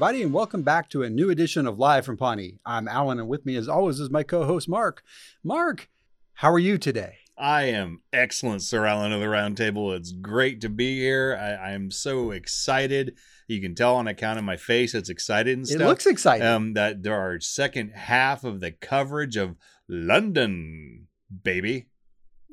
everybody, and welcome back to a new edition of Live from Pawnee. I'm Allen, and with me, as always, is my co host, Mark. Mark, how are you today? I am excellent, Sir Allen of the Round Table. It's great to be here. I, I'm so excited. You can tell on account of my face, it's excited and stuff. It looks exciting. um, that there are second half of the coverage of London, baby.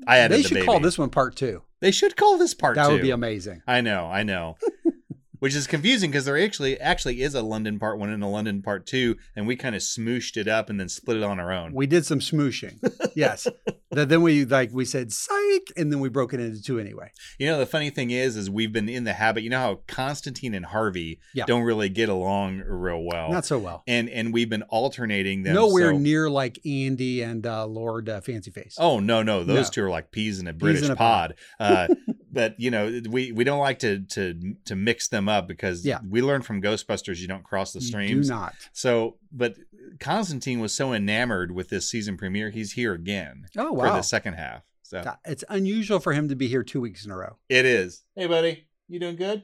I added they the should baby. call this one part two. They should call this part that two. would be amazing. I know, I know. Which is confusing because there actually actually is a London part one and a London part two, and we kind of smooshed it up and then split it on our own. We did some smooshing. Yes. Th- then we like we said psych, and then we broke it into two anyway. You know, the funny thing is, is we've been in the habit. You know how Constantine and Harvey Yeah. don't really get along real well, Not so well. and and we've been alternating them. Nowhere so- near like Andy and uh, Lord uh, Fancy Face. Oh no, no, those No. two are like peas in a British in a pod. Uh, but you know, we we don't like to to to mix them up because Yeah. we learned from Ghostbusters you don't cross the You streams. Do not. So, but Constantine was so enamored with this season premiere, he's here again Oh wow! for the second half. So It's unusual for him to be here two weeks in a row. it is. Hey, buddy, you doing good?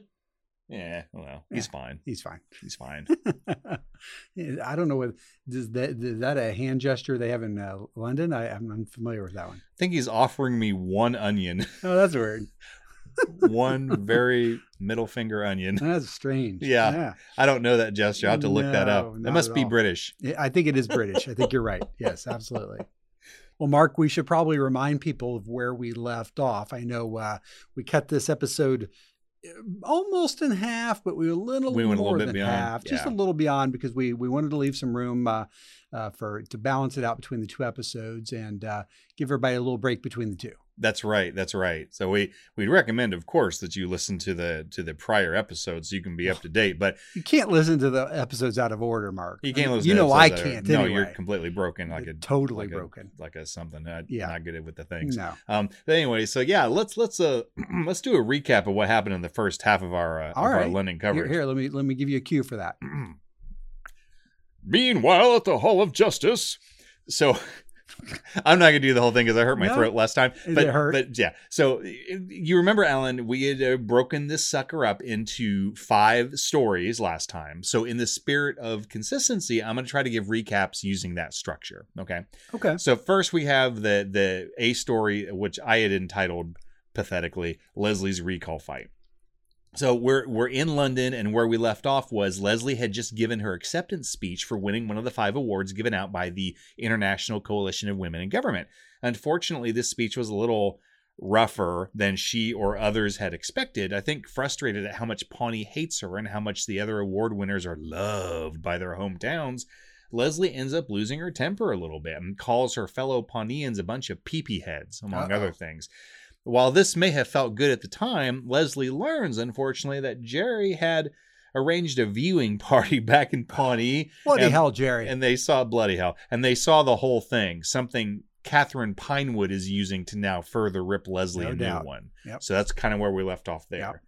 Yeah, well, he's fine. He's fine. He's fine. I don't know what is that. Is that a hand gesture they have in uh, London? I, I'm unfamiliar with that one. I think he's offering me one onion, Oh, that's weird. one very middle finger onion. That's strange. Yeah. I don't know that gesture. I have to look that up. That must be all. British. I think it is British. I think you're right. Yes, absolutely. Well, Mark, we should probably remind people of where we left off. I know uh, we cut this episode uh, almost in half, but we were a little We went a little bit than beyond, half, just a little beyond because we we wanted to leave some room uh, uh, for to balance it out between the two episodes and uh, give everybody a little break between the two. That's right. That's right. So we we'd recommend, of course, that you listen to the to the prior episodes so you can be up to date. But You can't listen to the episodes out of order, Mark. you can't listen. To it. You to know I episodes that are- can't. No, anyway. you're completely broken. Like a totally like a- broken. like a something. Not, Yeah. not good with the things. No. Um. But anyway, so yeah, let's let's uh let's do a recap of what happened in the first half of our uh, All of our right. London Here, coverage. here, let me let me give you a cue for that. Meanwhile, at the Hall of Justice. So I'm not gonna do the whole thing because I hurt my No? throat last time. But, it hurt? But yeah. So you remember, Allen, we had uh, broken this sucker up into five stories last time. So in the spirit of consistency, I'm gonna try to give recaps using that structure. Okay. Okay. So first we have the the A story, which I had entitled pathetically Leslie's recall fight. So we're we're in London, and where we left off was Leslie had just given her acceptance speech for winning one of the five awards given out by the International Coalition of Women in Government. Unfortunately, this speech was a little rougher than she or others had expected. I think frustrated at how much Pawnee hates her and how much the other award winners are loved by their hometowns. Leslie ends up losing her temper a little bit and calls her fellow Pawneans a bunch of peepee heads, among Uh-oh. other things. While this may have felt good at the time, Leslie learns, unfortunately, that Jerry had arranged a viewing party back in Pawnee, Bloody And- hell, Jerry. and they saw bloody hell, and they saw the whole thing. Something Kathryn Pinewood is using to now further rip Leslie No a doubt. new one. Yep. So that's kind of where we left off there. Yep.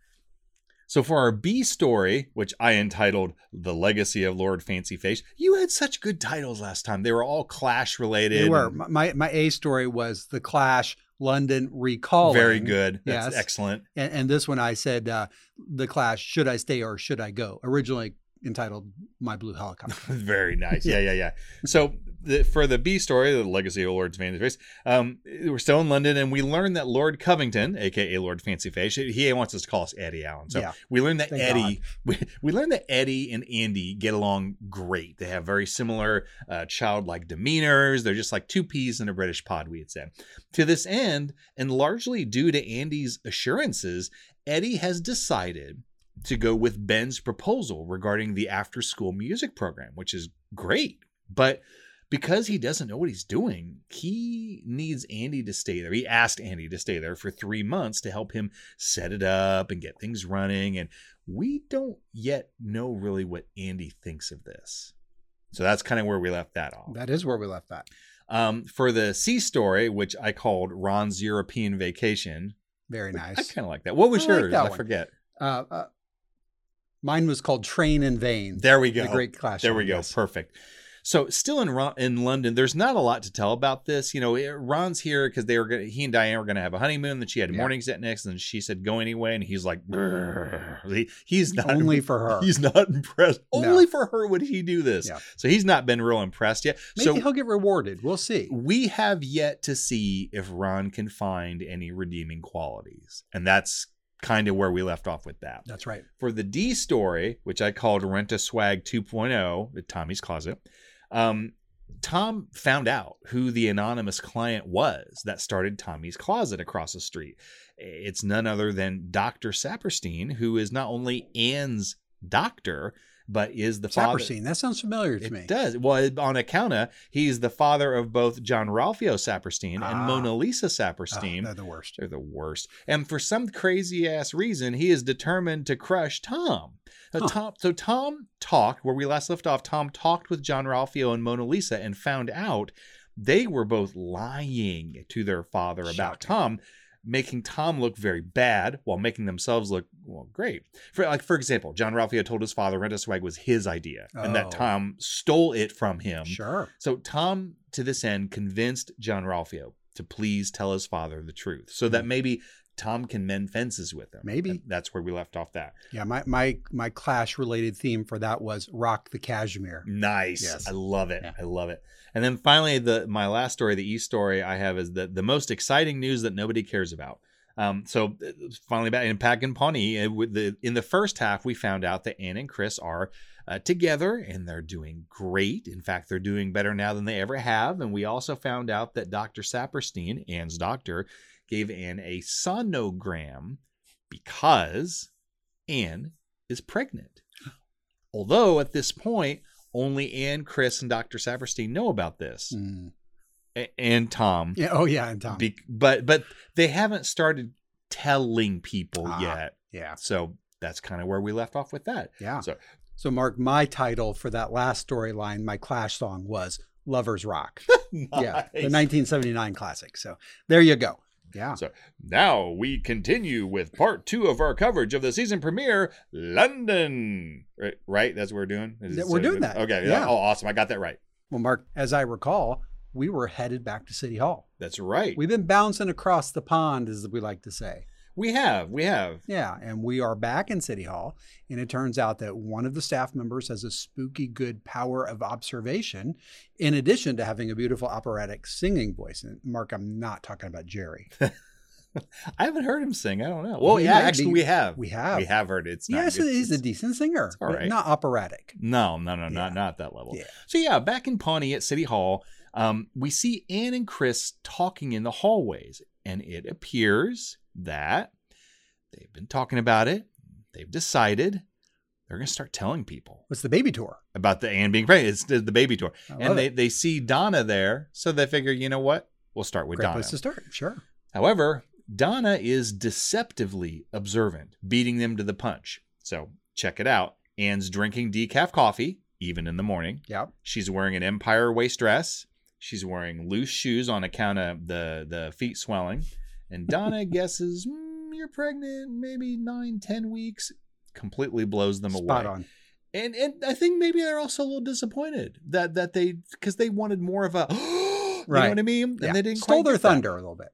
So for our B story, which I entitled "The Legacy of Lord Fancy Face," you had such good titles last time. They were all Clash related. They were. My my A story was the Clash London recall. very good. That's Yes. excellent. And, and this one I said uh, the Clash. Should I stay or should I go? Originally entitled My Blue Helicopter. Very nice. Yeah, yeah, yeah. So the, for the B story, the legacy of Lord Fancy Face, um, we're still in London, and we learn that Lord Covington, aka Lord Fancy Face, he wants us to call us Eddie Allen. So Yeah. we learned that Thank Eddie, we, we learned that Eddie and Andy get along great. They have very similar uh, childlike demeanors. They're just like two peas in a British pod, we had said. To this end, and largely due to Andy's assurances, Eddie has decided to go with Ben's proposal regarding the after school music program, which is great. But because he doesn't know what he's doing, he needs Andy to stay there. He asked Andy to stay there for three months to help him set it up and get things running. And we don't yet know really what Andy thinks of this. So that's kind of where we left that off. that is where we left that. Um, for the C story, which I called Ron's European Vacation, Very nice. I kind of like that. What was I yours? that I forget. Uh, uh, mine was called Train in Vain. There we go. The Great Clash. There we go. yes. Perfect. So still in Ron, in London, there's not a lot to tell about this. You know, eh, Ron's here because they were gonna, he and Diane were going to have a honeymoon. Then she had Yeah. morning set next, and she said go anyway, and he's like, He- he's not Only for her. He's not impressed. No. Only for her would he do this. Yeah. So he's not been real impressed yet. Maybe so he'll get rewarded. We'll see. we have yet to see if Ron can find any redeeming qualities, and that's kind of where we left off with that That's right. for the D story, which I called Rent a Swag 2.0 at Tommy's Closet, um, Tom found out who the anonymous client was that started Tommy's Closet across the street. It's none other than Dr. Saperstein, who is not only Ann's doctor, but is the father. Saperstein. That sounds familiar to It me. It does. Well, on account of he's the father of both Jean-Ralphio Saperstein Ah. and Mona Lisa Oh, Saperstein. they're the worst. They're the worst. And for some crazy ass reason, he is determined to crush Tom. So Huh. Tom, so Tom talked where we last left off. Tom talked with Jean-Ralphio and Mona Lisa and found out they were both lying to their father about Tom, making Tom look very bad while making themselves look well great. For like for example, Jean-Ralphio told his father Rent a Swag was his idea and that Oh. Tom stole it from him. Sure. So Tom, to this end, convinced Jean-Ralphio to please tell his father the truth, so that hmm. maybe Tom can mend fences with him. Maybe. And that's where we left off. That Yeah, my my my clash related theme for that was rock the cashmere. nice. Yes. I love it. Yeah. I love it. And then finally, the my last story, the E story I have is the the most exciting news that nobody cares about. Um, so uh, finally, back in Pack and Pawnee, uh, with the in the first half, we found out that Ann and Chris are uh, together and they're doing great. In fact, they're doing better now than they ever have. And we also found out that Dr. Saperstein, Ann's doctor, gave Ann a sonogram because Ann is pregnant. Although at this point, only Ann, Chris, and Dr. Saperstein know about this, Mm. A- and Tom. Yeah. Oh yeah, and Tom. Be- but but they haven't started telling people Ah. yet. yeah. So that's kind of where we left off with that. Yeah. So- So Mark, my title for that last storyline, my Clash song was "Lovers Rock." Yeah, the 1979 classic. So there you go. Yeah. So now we continue with part two of our coverage of the season premiere, London. Right, right? That's what we're doing. Is we're doing that. Okay. Yeah. Oh, awesome! I got that right. Well, Mark, as I recall, we were headed back to City Hall. That's right. We've been bouncing across the pond, as we like to say. We have. We have. Yeah, and we are back in City Hall, and it turns out that one of the staff members has a spooky good power of observation, in addition to having a beautiful operatic singing voice. And Mark, I'm not talking about Jerry. I haven't heard him sing. I don't know. Well, He yeah, actually, be- we have. We have. We have heard it. It's not. yes, it's, he's a decent singer, all right. not operatic. No, no, no, not not that level. Yeah. So yeah, back in Pawnee at City Hall, um, we see Ann and Chris talking in the hallways, and it appears that they've been talking about it. They've decided they're going to start telling people What's the baby tour? about the Ann being pregnant. It's the, the baby tour, and they it. they see Donna there, so they figure, you know what, we'll start with Great Donna. place to start. Sure. However, Donna is deceptively observant, beating them to the punch. So check it out. Ann's drinking decaf coffee, even in the morning. Yep. She's wearing an empire waist dress. She's wearing loose shoes on account of the, the feet swelling. And Donna guesses, "Mm, you're pregnant, maybe nine, ten weeks. Completely blows them away. Spot away. on. And and I think maybe they're also a little disappointed that that they because they wanted more of a you know what I mean? And Yeah. they didn't Stole their get that. thunder a little bit.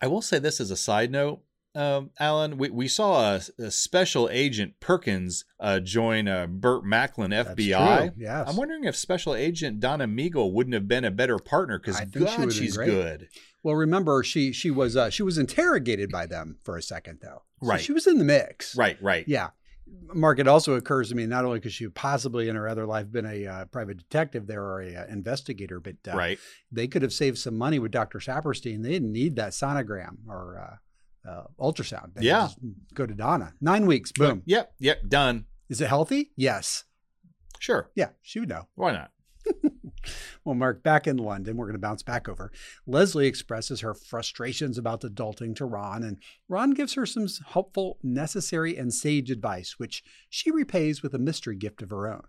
I will say this as a side note, um, Allen. We, we saw a, a special agent Perkins uh, join uh, Burt Macklin That's FBI. true. Yes. I'm wondering if Special Agent Donna Meagle wouldn't have been a better partner because I think she God, she's good. Well, remember she she was uh, she was interrogated by them for a second though. So Right. She was in the mix. Right, right. Yeah. Mark, it also occurs to me not only could she possibly in her other life been a uh, private detective there or a uh, investigator, but uh, Right. they could have saved some money with Dr. Saperstein. They didn't need that sonogram or uh, ultrasound. They Yeah. go to Donna. Nine weeks. Boom. Yep, yep, done. Is it healthy? Yes. Sure. Yeah, she would know. Why not? Well, Mark, back in London, we're going to bounce back over. Leslie expresses her frustrations about adulting to Ron, and Ron gives her some helpful, necessary, and sage advice, which she repays with a mystery gift of her own.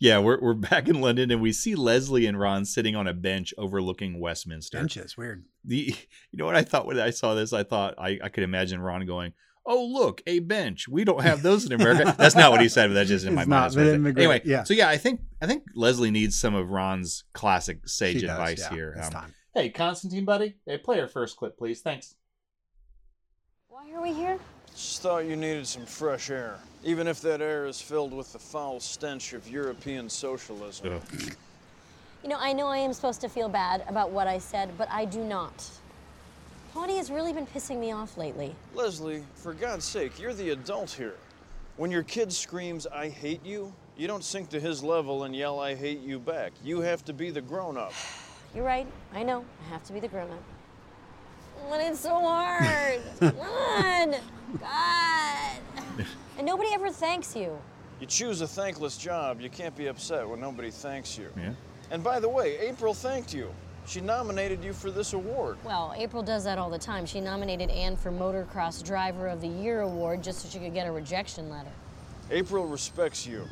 Yeah, we're, we're back in London and we see Leslie and Ron sitting on a bench overlooking Westminster. Benches, weird. The you know what I thought when I saw this? I thought I, I could imagine Ron going, Oh, look, a bench. We don't have those in America. That's not what he said, but that's just in my It's mind. not, That's what but I it'd said. be great, Anyway, yeah. so yeah, I think I think Leslie needs some of Ron's classic sage She does, advice yeah. here. Um, hey, Constantine, buddy, hey, play our first clip, please. Thanks. Why are we here? Just thought you needed some fresh air, even if that air is filled with the foul stench of European socialism. Ugh. You know, I know I am supposed to feel bad about what I said, but I do not. Pawnee has really been pissing me off lately. Leslie, for God's sake, you're the adult here. When your kid screams, I hate you, you don't sink to his level and yell, I hate you back. You have to be the grown up. You're right. I know. I have to be the grown up. But it's so hard. Come on. God. And nobody ever thanks you. You choose a thankless job, you can't be upset when nobody thanks you. Yeah. And by the way, April thanked you. She nominated you for this award. Well, April does that all the time. She nominated Ann for Motocross Driver of the Year award just so she could get a rejection letter. April respects you,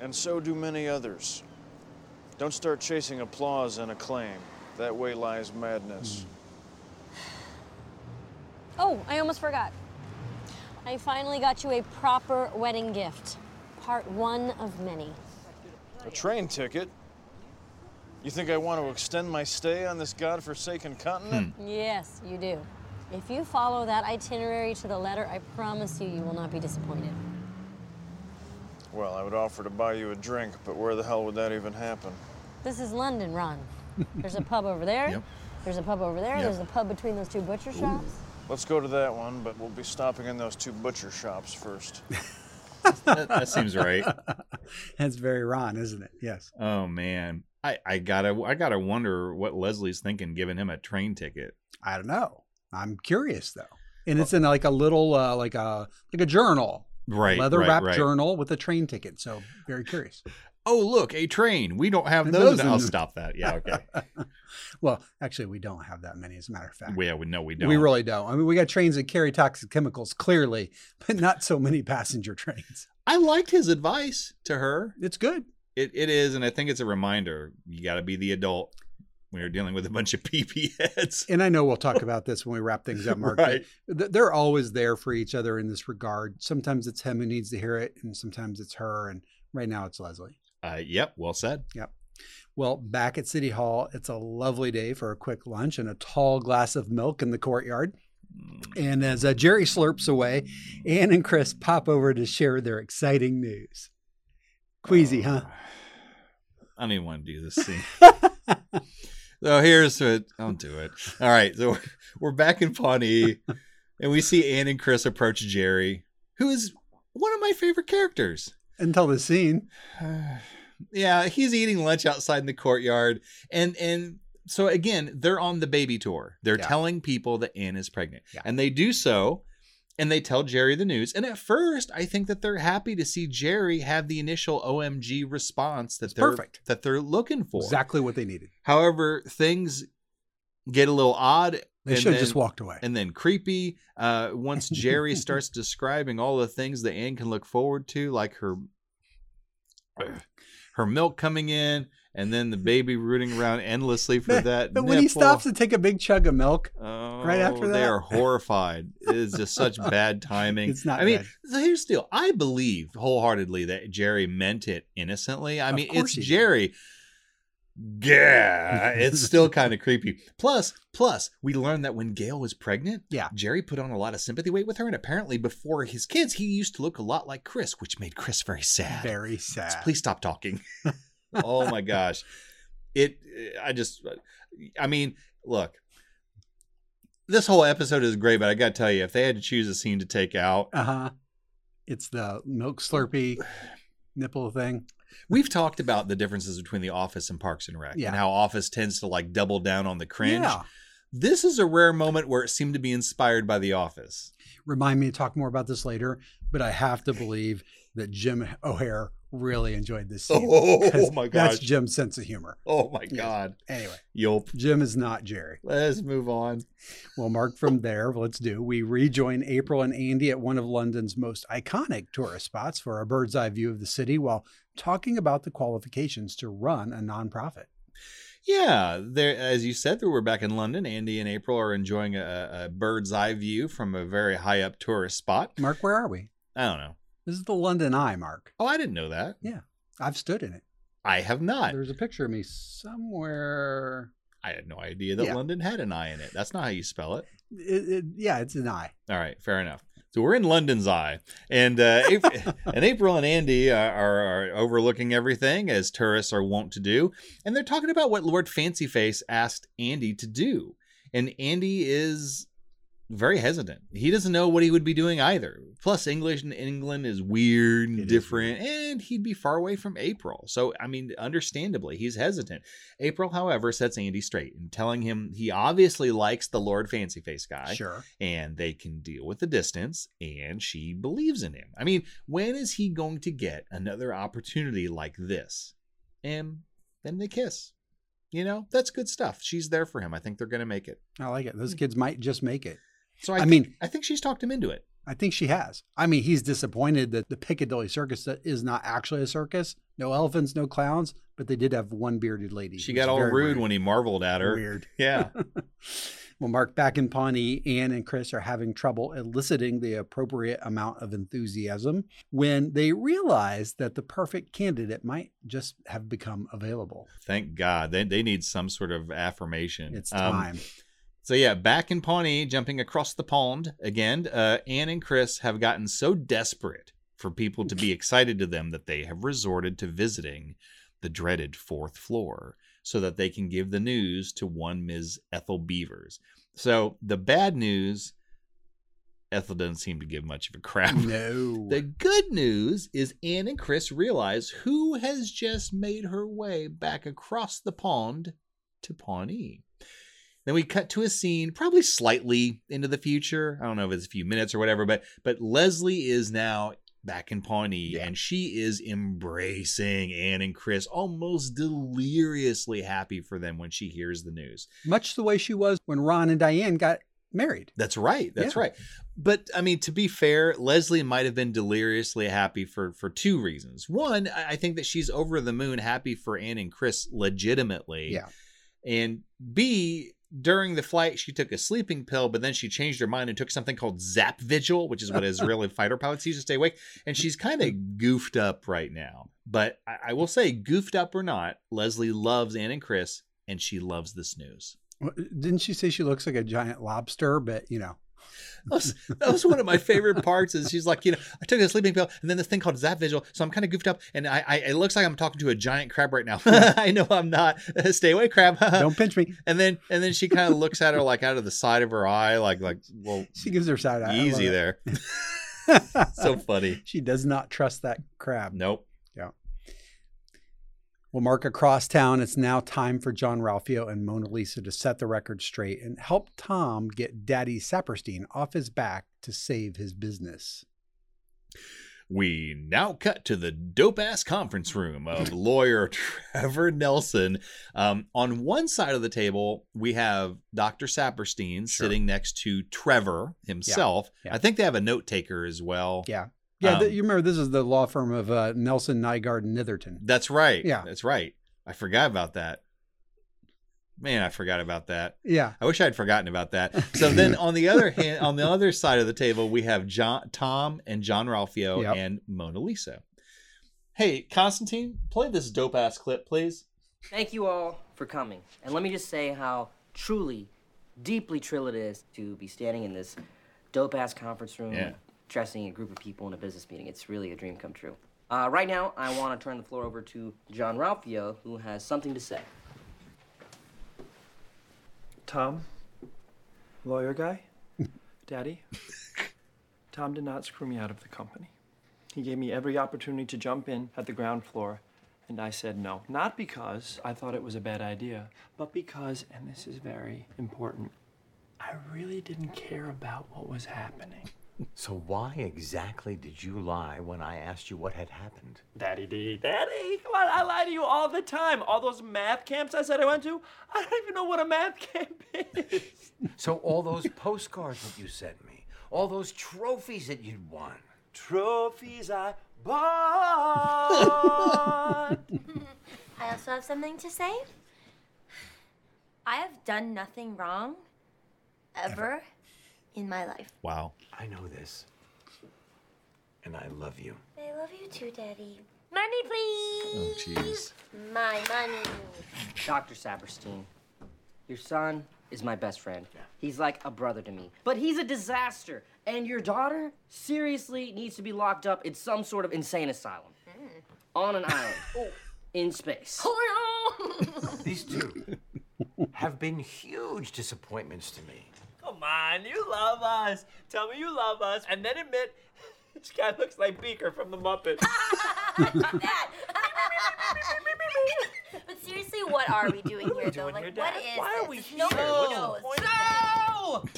and so do many others. Don't start chasing applause and acclaim. That way lies madness. Mm. Oh, I almost forgot. I finally got you a proper wedding gift. Part one of many. A train ticket? You think I want to extend my stay on this godforsaken continent? Hmm. Yes, you do. If you follow that itinerary to the letter, I promise you, you will not be disappointed. Well, I would offer to buy you a drink, but where the hell would that even happen? This is London, Ron. There's a pub over there. Yep. There's a pub over there. Yep. There's a pub between those two butcher shops. Let's go to that one, but we'll be stopping in those two butcher shops first. That, that seems right. That's very Ron, isn't it? Yes. Oh man, I I gotta I gotta wonder what Leslie's thinking, giving him a train ticket. I don't know. I'm curious though. And it's in like a little uh, like a like a journal. Right, Leather right, wrapped right. journal with a train ticket. So very curious. Oh look, a train. We don't have And those. those I'll stop that. Yeah, okay. well, actually we don't have that many as a matter of fact. yeah, we no, we don't. We really don't. I mean, we got trains that carry toxic chemicals, clearly, but not so many passenger trains. I liked his advice to her. It's good. It it is, and I think it's a reminder. You got to be the adult when you're dealing with a bunch of PP heads. And I know we'll talk about this when we wrap things up, Mark. but Right. th- They're always there for each other in this regard. Sometimes it's him who needs to hear it, and sometimes it's her. And right now it's Leslie. Uh, yep. Well said. Yep. Well, back at City Hall, it's a lovely day for a quick lunch and a tall glass of milk in the courtyard. And as uh, Jerry slurps away, Ann and Chris pop over to share their exciting news. Queasy, huh? I don't even want to do this scene. so here's what Don't do it. All right. So we're back in Pawnee, and we see Ann and Chris approach Jerry, who is one of my favorite characters. Until the scene. yeah, he's eating lunch outside in the courtyard, and and so again, they're on the baby tour. They're Yeah. telling people that Ann is pregnant, Yeah. and they do so, and they tell Jerry the news. And at first, I think that they're happy to see Jerry have the initial OMG response that they're perfect. that they're looking for. Exactly what they needed. However, things get a little odd. They should have just walked away. and then creepy uh once jerry starts describing all the things that anne can look forward to like her her milk coming in and then the baby rooting around endlessly for that but when he stops to take a big chug of milk, oh, right after that, they are horrified it is just such bad timing It's not i mean so here's the deal i believe wholeheartedly that jerry meant it innocently i Of mean it's Jerry. did. Yeah it's still kind of creepy plus plus we learned that when gayle was pregnant Yeah. jerry put on a lot of sympathy weight with her and apparently before his kids he used to look a lot like chris which made chris very sad very sad. please stop talking oh my gosh it i just i mean look this whole episode is great but i gotta tell you if they had to choose a scene to take out Uh huh. It's the milk slurpee nipple thing. We've talked about the differences between The Office and Parks and Rec, Yeah. and how Office tends to like double down on the cringe. Yeah. This is a rare moment where it seemed to be inspired by The Office. Remind me to talk more about this later, but I have to believe that Jim O'Heir really enjoyed this scene. Oh my god. That's! Jim's sense of humor. Oh my god! Anyway, Yelp. Jim is not Jerry. Let's move on. Well, Mark, from there, let's do. We rejoin April and Andy at one of London's most iconic tourist spots for a bird's eye view of the city while talking about the qualifications to run a nonprofit. Yeah, there. As you said, we're back in London. Andy and April are enjoying a, a bird's eye view from a very high up tourist spot. Mark, where are we? I don't know. This is the London Eye, Mark. Oh, I didn't know that. Yeah. I've stood in it. I have not. There's a picture of me somewhere. I had no idea that Yeah. London had an eye in it. That's not how you spell it. It, it, yeah, it's an eye. All right, fair enough. So we're in London's eye, and uh, April, and April and Andy are, are, are overlooking everything as tourists are wont to do, and they're talking about what Lord Fancyface asked Andy to do, and Andy is very hesitant. He doesn't know what he would be doing either. Plus, English in England is weird and It is different, and he'd be far away from April. So, I mean, understandably, he's hesitant. April, however, sets Andy straight and telling him he obviously likes the Lord Fancyface guy Sure. and they can deal with the distance and she believes in him. I mean, when is he going to get another opportunity like this? And then they kiss. You know, that's good stuff. She's there for him. I think they're going to make it. I like it. Those hmm. kids might just make it. So I, I think- mean- I think she's talked him into it. I think she has. I mean, he's disappointed that the Piccadilly Circus is not actually a circus. No elephants, no clowns, but they did have one bearded lady. She got all rude weird. when he marveled at her. Weird. Yeah. well, Mark, back in Pawnee, Ann and Chris are having trouble eliciting the appropriate amount of enthusiasm when they realize that the perfect candidate might just have become available. Thank God. They, they need some sort of affirmation. It's Um, time. So yeah, back in Pawnee, jumping across the pond again, uh, Ann and Chris have gotten so desperate for people to be excited to them that they have resorted to visiting the dreaded fourth floor so that they can give the news to one Ms. Ethel Beavers. So the bad news, Ethel doesn't seem to give much of a crap. no. The good news is Ann and Chris realize who has just made her way back across the pond to Pawnee. Then we cut to a scene, probably slightly into the future. I don't know if it's a few minutes or whatever, but but Leslie is now back in Pawnee Yeah. and she is embracing Ann and Chris, almost deliriously happy for them when she hears the news. Much the way she was when Ron and Diane got married. That's right. That's Yeah. right. But I mean, to be fair, Leslie might have been deliriously happy for for two reasons. One, I think that she's over the moon happy for Ann and Chris legitimately. Yeah. And B, during the flight, she took a sleeping pill, but then she changed her mind and took something called Zap Vigil, which is what Israeli fighter pilots use to stay awake. And she's kind of goofed up right now. But I, I will say, goofed up or not, Leslie loves Ann and Chris, and she loves this news. Didn't she say she looks like a giant lobster? But you know, That was, that was one of my favorite parts. Is she's like, you know, I took a sleeping pill and then this thing called Zap Vigil, so I'm kind of goofed up, and I, I, it looks like I'm talking to a giant crab right now. Hmm. I know I'm not. Stay away, crab. don't pinch me. and then, and then she kind of looks at her like out of the side of her eye, like, like, well, She gives her side eye. Easy there. so funny. she does not trust that crab. Nope. Well, Mark across town, it's now time for Jean-Ralphio and Mona Lisa to set the record straight and help Tom get Daddy Saperstein off his back to save his business. We now cut to the dope ass conference room of lawyer Trevor Nelson. Um, on one side of the table, we have Dr. Saperstein Sure. sitting next to Trevor himself. yeah. I think they have a note taker as well. Yeah. Yeah. th- Um, you remember this is the law firm of uh, Nelson, Nygaard, Nitherton. That's right. Yeah. That's right. I forgot about that. Man, I forgot about that. Yeah. I wish I'd forgotten about that. So then on the other hand, on the other side of the table, we have John, Tom and Jean-Ralphio Yep. and Mona Lisa. Hey, Constantine, play this dope ass clip, please. Thank you all for coming. And let me just say how truly, deeply trill it is to be standing in this dope ass conference room, Yeah. Addressing a group of people in a business meeting. It's really a dream come true. Uh, right now, I want to turn the floor over to Jean-Ralphio, who has something to say. Tom, lawyer guy, daddy. Tom did not screw me out of the company. He gave me every opportunity to jump in at the ground floor, and I said no. Not because I thought it was a bad idea, but because, and this is very important, I really didn't care about what was happening. So why exactly did you lie when I asked you what had happened? Daddy D. Daddy, come on, I lie to you all the time. All those math camps I said I went to, I don't even know what a math camp is. So all those postcards that you sent me, all those trophies that you'd won. Trophies I bought. I also have something to say. I have done nothing wrong ever, in my life. Wow. I know this. And I love you. I love you too, Daddy. Money, please. Oh, jeez. My money. Dr. Saperstein, your son is my best friend. Yeah. He's like a brother to me. But he's a disaster. And your daughter seriously needs to be locked up in some sort of insane asylum. Mm. On an island. Oh. In space. Oh These two have been huge disappointments to me. Come on, you love us. Tell me you love us, and then admit this guy looks like Beaker from the Muppets. that. but seriously, what are we doing here, though? doing Like, here, what Dad? is Why are this? we No here? one What's knows. No!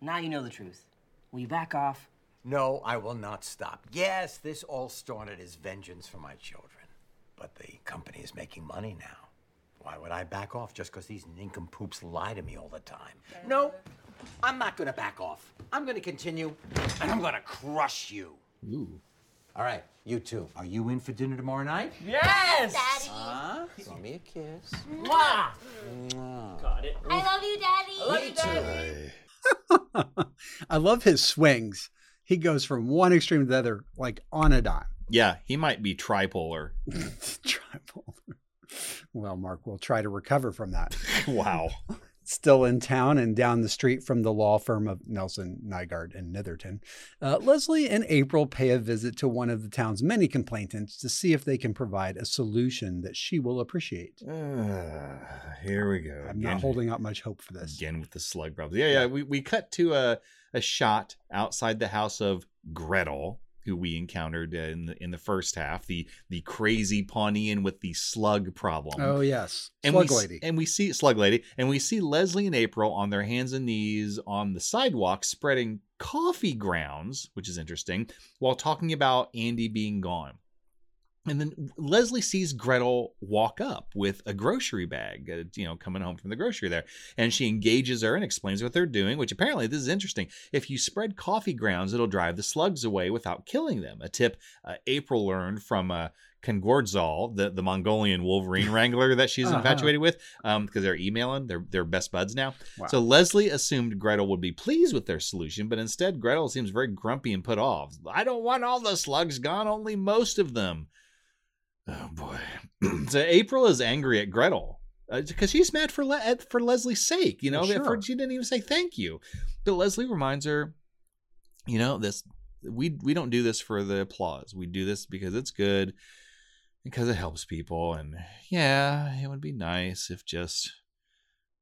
Now you know the truth. Will you back off? No, I will not stop. Yes, this all started as vengeance for my children. But the company is making money now. Why would I back off just because these nincompoops lie to me all the time? No, I'm not gonna back off. I'm gonna continue, and I'm gonna crush you. Ooh. All right, you two. Are you in for dinner tomorrow night? Yes! Daddy. Huh? Throw me a kiss. Mwah! Mwah. Got it. I love you, Daddy. I love you, Daddy. I love his swings. He goes from one extreme to the other, like on a dime. Yeah, he might be tripolar. Tripolar. Well, Mark, we'll try to recover from that. wow. Still in town and down the street from the law firm of Nelson, Nygaard, and Nitherton, uh, Leslie and April pay a visit to one of the town's many complainants to see if they can provide a solution that she will appreciate. Uh, here we go. I'm not holding out much hope for this. Again with the slug problems. Yeah, yeah. We, we cut to a, a shot outside the house of Gretel, who we encountered in the in the first half, the the crazy Pawneean with the slug problem. Oh yes, and slug we, lady. And we see slug lady, and we see Leslie and April on their hands and knees on the sidewalk, spreading coffee grounds, which is interesting, while talking about Andy being gone. And then Leslie sees Gretel walk up with a grocery bag, uh, you know, coming home from the grocery there. And she engages her and explains what they're doing, which apparently this is interesting. If you spread coffee grounds, it'll drive the slugs away without killing them. A tip uh, April learned from uh, Kangordzal, the, the Mongolian Wolverine wrangler that she's Uh-huh. infatuated with, because they're emailing. They're, they're best buds now. Wow. So Leslie assumed Gretel would be pleased with their solution, but instead Gretel seems very grumpy and put off. I don't want all the slugs gone, only most of them. Oh boy. so April is angry at Gretel uh, because she's mad for Le- at- for Leslie's sake. You know, oh, Well, sure. first she didn't even say thank you. But Leslie reminds her, you know, this we we don't do this for the applause. We do this because it's good, because it helps people. And yeah, it would be nice if just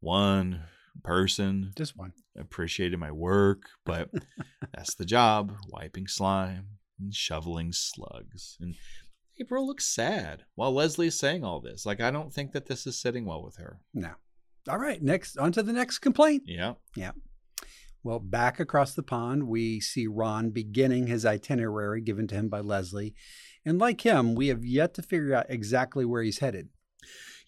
one person Just one. appreciated my work, but that's the job wiping slime and shoveling slugs. And April looks sad while Leslie is saying all this. Like, I don't think that this is sitting well with her. No. All right, next on to the next complaint. Yeah. Yeah. Well, back across the pond, we see Ron beginning his itinerary given to him by Leslie. And like him, we have yet to figure out exactly where he's headed.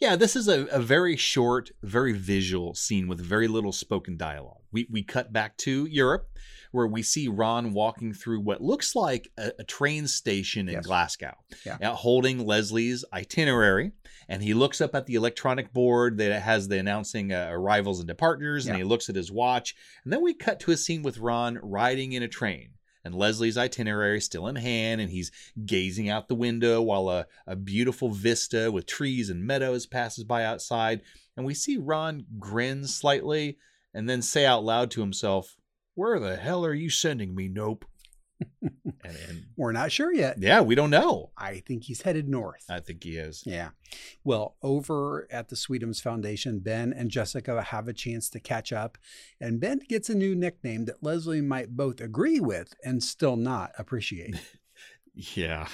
Yeah, this is a, a very short, very visual scene with very little spoken dialogue. We, we cut back to Europe, where we see Ron walking through what looks like a, a train station in Yes. Glasgow, Yeah. holding Leslie's itinerary. And he looks up at the electronic board that has the announcing uh, arrivals and departures, and he looks at his watch. And then we cut to a scene with Ron riding in a train. And Leslie's itinerary still in hand, and he's gazing out the window while a, a beautiful vista with trees and meadows passes by outside. And we see Ron grin slightly and then say out loud to himself, Where the hell are you sending me, Knope? and, and We're not sure yet. yeah, we don't know. I think he's headed north. I think he is. Yeah. Well, over at the Sweetums Foundation, Ben and Jessica have a chance to catch up, and Ben gets a new nickname that Leslie might both agree with and still not appreciate. Yeah.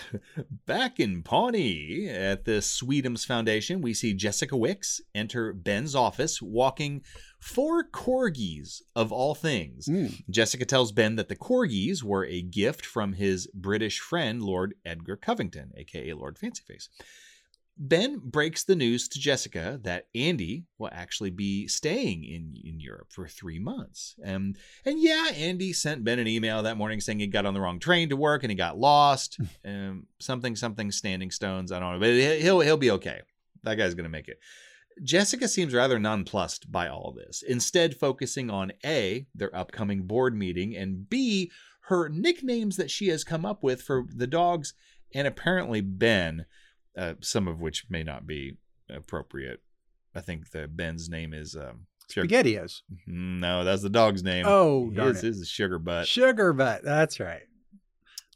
Back in Pawnee at the Sweetums Foundation, we see Jessica Wicks enter Ben's office walking four corgis of all things. Mm. Jessica tells Ben that the corgis were a gift from his British friend, Lord Edgar Covington, aka Lord Fancyface. Ben breaks the news to Jessica that Andy will actually be staying in, in Europe for three months. Um, and yeah, Andy sent Ben an email that morning saying he got on the wrong train to work and he got lost. um, something, something, standing stones. I don't know, but he- he'll he'll be okay. That guy's gonna make it. Jessica seems rather nonplussed by all this, instead, focusing on A, their upcoming board meeting, and B, her nicknames that she has come up with for the dogs and apparently Ben, uh, some of which may not be appropriate. I think the Ben's name is um, Sugar- Spaghettios. No, that's the dog's name. Oh, darn his, it. his is Sugar Butt. Sugar butt. That's right.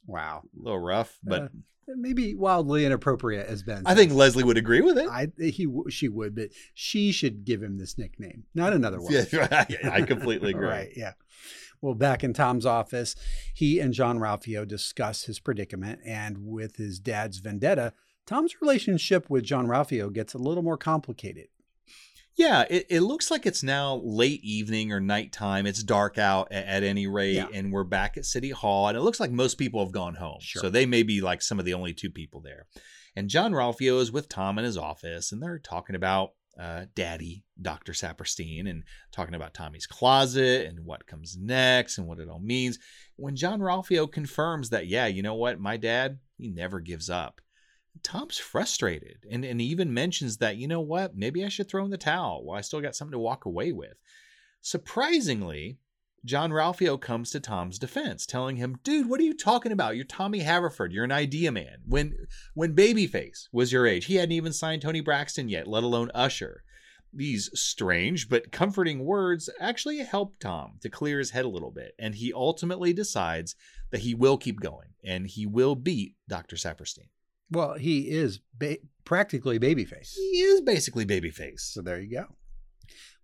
Wow. A little rough, but Uh, maybe wildly inappropriate as Ben. I think. Leslie would agree with it. I he she would, but she should give him this nickname, not another one. Yeah, I completely agree. right. Yeah. Well, back in Tom's office, he and Jean-Ralphio discuss his predicament, and with his dad's vendetta, Tom's relationship with Jean-Ralphio gets a little more complicated. Yeah, it, it looks like it's now late evening or nighttime. It's dark out at, at any rate, Yeah. and we're back at City Hall, and it looks like most people have gone home. Sure. So they may be like some of the only two people there. And Jean-Ralphio is with Tom in his office, and they're talking about uh, Daddy, Dr. Saperstein, and talking about Tommy's closet and what comes next and what it all means. When Jean-Ralphio confirms that, yeah, you know what, my dad, he never gives up. Tom's frustrated and, and even mentions that, you know what, maybe I should throw in the towel. Well, I still got something to walk away with. Surprisingly, Jean-Ralphio comes to Tom's defense, telling him, dude, what are you talking about? You're Tommy Haverford. You're an idea man. When when Babyface was your age, he hadn't even signed Toni Braxton yet, let alone Usher. These strange but comforting words actually help Tom to clear his head a little bit, and he ultimately decides that he will keep going and he will beat Dr. Saperstein. Well, he is ba- practically babyface. He is basically Babyface. So there you go.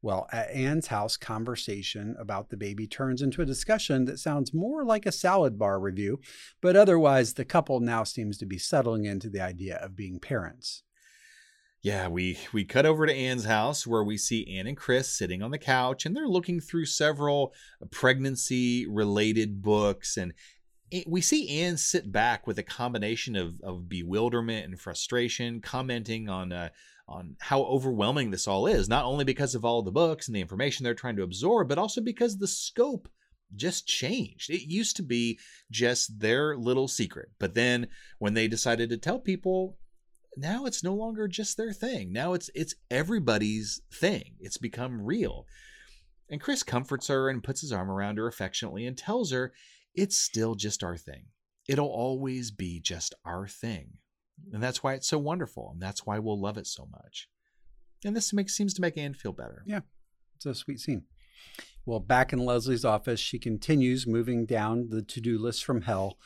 Well, at Ann's house, conversation about the baby turns into a discussion that sounds more like a salad bar review, but otherwise, the couple now seems to be settling into the idea of being parents. Yeah, we we cut over to Ann's house where we see Ann and Chris sitting on the couch and they're looking through several pregnancy related books and we see Ann sit back with a combination of, of bewilderment and frustration, commenting on uh, on how overwhelming this all is, not only because of all the books and the information they're trying to absorb, but also because the scope just changed. It used to be just their little secret, but then when they decided to tell people, now it's no longer just their thing. Now it's it's everybody's thing. It's become real. And Chris comforts her and puts his arm around her affectionately and tells her it's still just our thing. It'll always be just our thing. And that's why it's so wonderful. And that's why we'll love it so much. And this makes seems to make Ann feel better. Yeah, it's a sweet scene. Well, back in Leslie's office, she continues moving down the to do list from hell,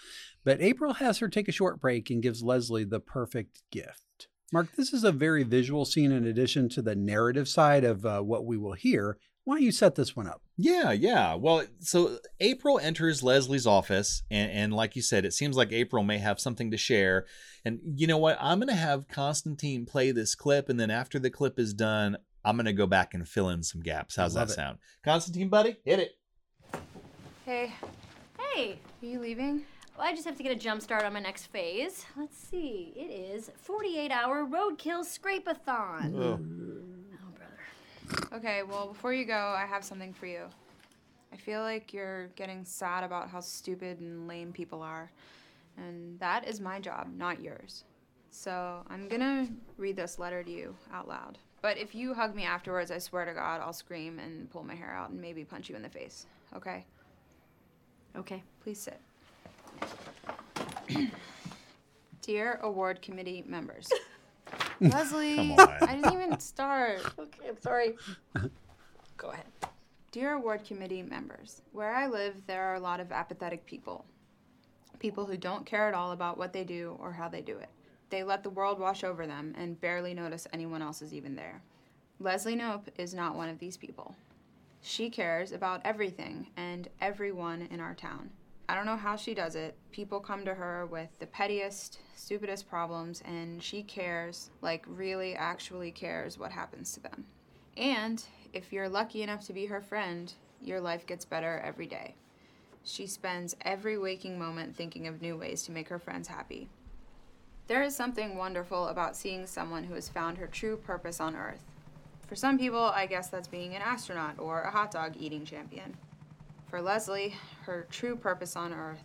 but April has her take a short break and gives Leslie the perfect gift. Mark, this is a very visual scene in addition to the narrative side of uh, what we will hear. Why don't you set this one up? Yeah, yeah. Well, so April enters Leslie's office, and, and like you said, it seems like April may have something to share. And you know what? I'm going to have Constantine play this clip, and then after the clip is done, I'm going to go back and fill in some gaps. How's that it. sound? Constantine, buddy, hit it. Hey, Hey, are you leaving? well, I just have to get a jump start on my next phase. Let's see. It is 48 hour roadkill scrape-a-thon. Oh, brother. Okay, well, before you go, I have something for you. I feel like you're getting sad about how stupid and lame people are. And that is my job, not yours. So I'm gonna read this letter to you out loud. But if you hug me afterwards, I swear to God, I'll scream and pull my hair out and maybe punch you in the face. Okay? Okay. Please sit. Dear award committee members. Leslie, I didn't even start. Okay, I'm sorry. Go ahead. Dear award committee members, where I live, there are a lot of apathetic people. People who don't care at all about what they do or how they do it. They let the world wash over them and barely notice anyone else is even there. Leslie Knope is not one of these people. She cares about everything and everyone in our town. I don't know how she does it. People come to her with the pettiest, stupidest problems, and she cares, like, really actually cares what happens to them. And if you're lucky enough to be her friend, your life gets better every day. She spends every waking moment thinking of new ways to make her friends happy. There is something wonderful about seeing someone who has found her true purpose on Earth. For some people, I guess that's being an astronaut or a hot dog eating champion. For Leslie, her true purpose on Earth,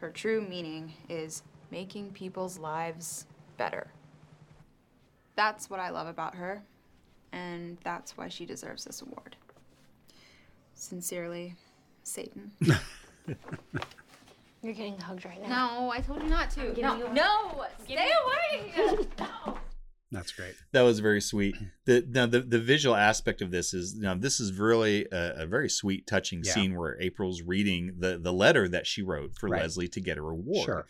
her true meaning is making people's lives better. That's what I love about her. and that's why she deserves this award. Sincerely, Satan. You're getting hugged right now. no, I told you not to. No, you a- no, stay away. no. That's great. That was very sweet. The now the, the visual aspect of this is now this is really a, a very sweet, touching Yeah. scene where April's reading the the letter that she wrote for Right. Leslie to get a reward. Sure.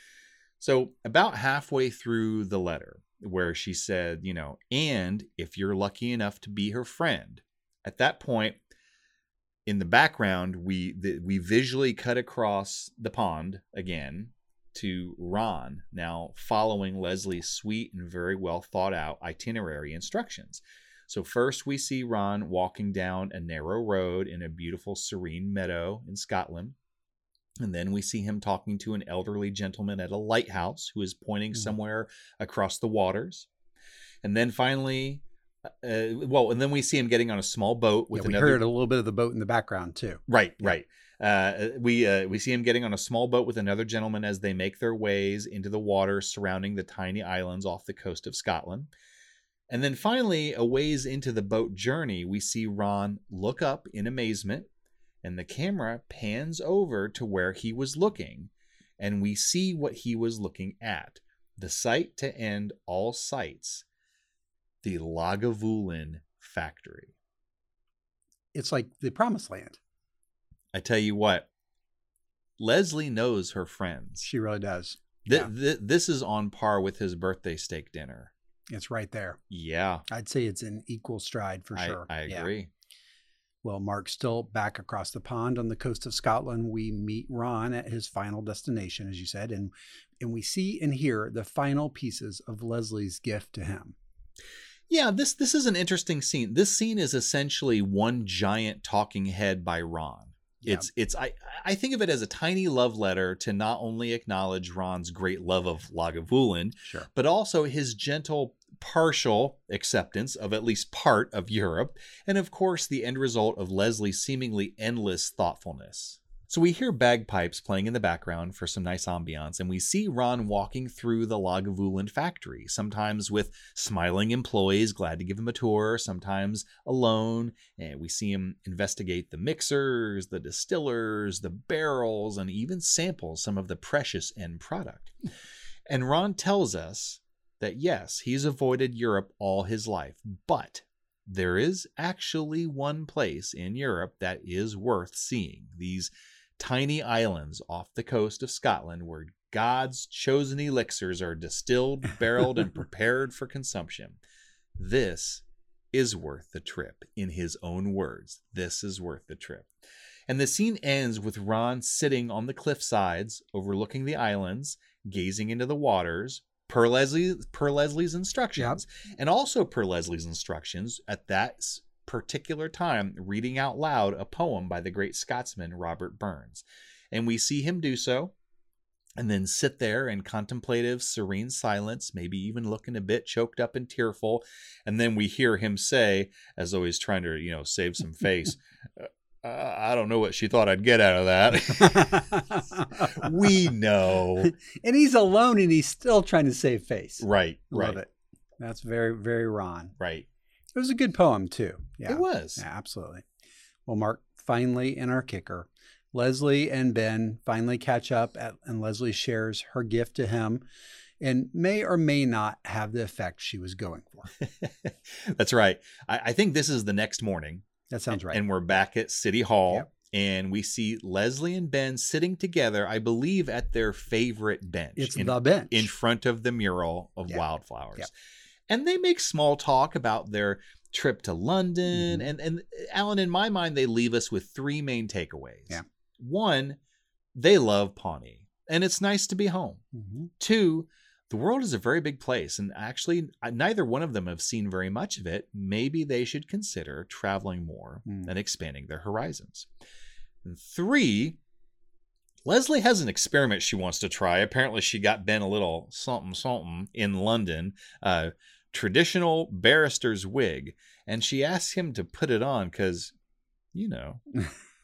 So about halfway through the letter, where she said, you know, and if you're lucky enough to be her friend, at that point, in the background, we the, we visually cut across the pond again to Ron now following Leslie's sweet and very well thought out itinerary instructions. So first we see Ron walking down a narrow road in a beautiful serene meadow in Scotland. And then we see him talking to an elderly gentleman at a lighthouse who is pointing Mhm. somewhere across the waters. And then finally, uh, well, and then we see him getting on a small boat with yeah, we another. heard a little bit of the boat in the background too. Right, right. Uh, we uh, we see him getting on a small boat with another gentleman as they make their ways into the water surrounding the tiny islands off the coast of Scotland. And then finally, a ways into the boat journey, we see Ron look up in amazement, and the camera pans over to where he was looking, and we see what he was looking at the sight to end all sights, the Lagavulin factory. It's like the promised land. I tell you what, Leslie knows her friends. She really does. Th- yeah. th- this is on par with his birthday steak dinner. It's right there. Yeah, I'd say it's an equal stride for sure. I Yeah. agree. Well, Mark, still back across the pond on the coast of Scotland, we meet Ron at his final destination, as you said, and and we see and hear the final pieces of Leslie's gift to him. Yeah, this this is an interesting scene. This scene is essentially one giant talking head by Ron. Yeah. It's it's I I think of it as a tiny love letter to not only acknowledge Ron's great love of Lagavulin, Sure. but also his gentle partial acceptance of at least part of Europe, and of course the end result of Leslie's seemingly endless thoughtfulness. So we hear bagpipes playing in the background for some nice ambiance, and we see Ron walking through the Lagavulin factory, sometimes with smiling employees glad to give him a tour, sometimes alone, and we see him investigate the mixers, the distillers, the barrels, and even sample some of the precious end product. And Ron tells us that yes, he's avoided Europe all his life, but there is actually one place in Europe that is worth seeing. These tiny islands off the coast of Scotland where God's chosen elixirs are distilled, barreled, and prepared for consumption. This is worth the trip, in his own words. This is worth the trip. And the scene ends with Ron sitting on the cliff sides, overlooking the islands, gazing into the waters, per, Leslie, per Leslie's instructions, and also per Leslie's instructions at that particular time, reading out loud a poem by the great Scotsman Robert Burns. And we see him do so, and then sit there in contemplative, serene silence, maybe even looking a bit choked up and tearful. And then we hear him say, as though he's trying to, you know, save some face, uh, I don't know what she thought I'd get out of that. we know. and he's alone and he's still trying to save face. Right, Love right, it. That's very, very Ron. right. It was a good poem too. Yeah. It was. Yeah, absolutely. Well, Mark, finally in our kicker, Leslie and Ben finally catch up at, and Leslie shares her gift to him and may or may not have the effect she was going for. That's right. I, I think this is the next morning. That sounds right. And we're back at City Hall. Yep. And we see Leslie and Ben sitting together, I believe, at their favorite bench. it's in, the bench. in front of the mural of Yeah. wildflowers. Yep. And they make small talk about their trip to London. Mm-hmm. And and Allen, in my mind, they leave us with three main takeaways. Yeah. One, they love Pawnee. And it's nice to be home. Mhm. Two, the world is a very big place, and actually, neither one of them have seen very much of it. Maybe they should consider traveling more Mm. and expanding their horizons. And three, Leslie has an experiment she wants to try. Apparently, she got Ben a little something something in London, uh, traditional barrister's wig, and she asks him to put it on because, you know,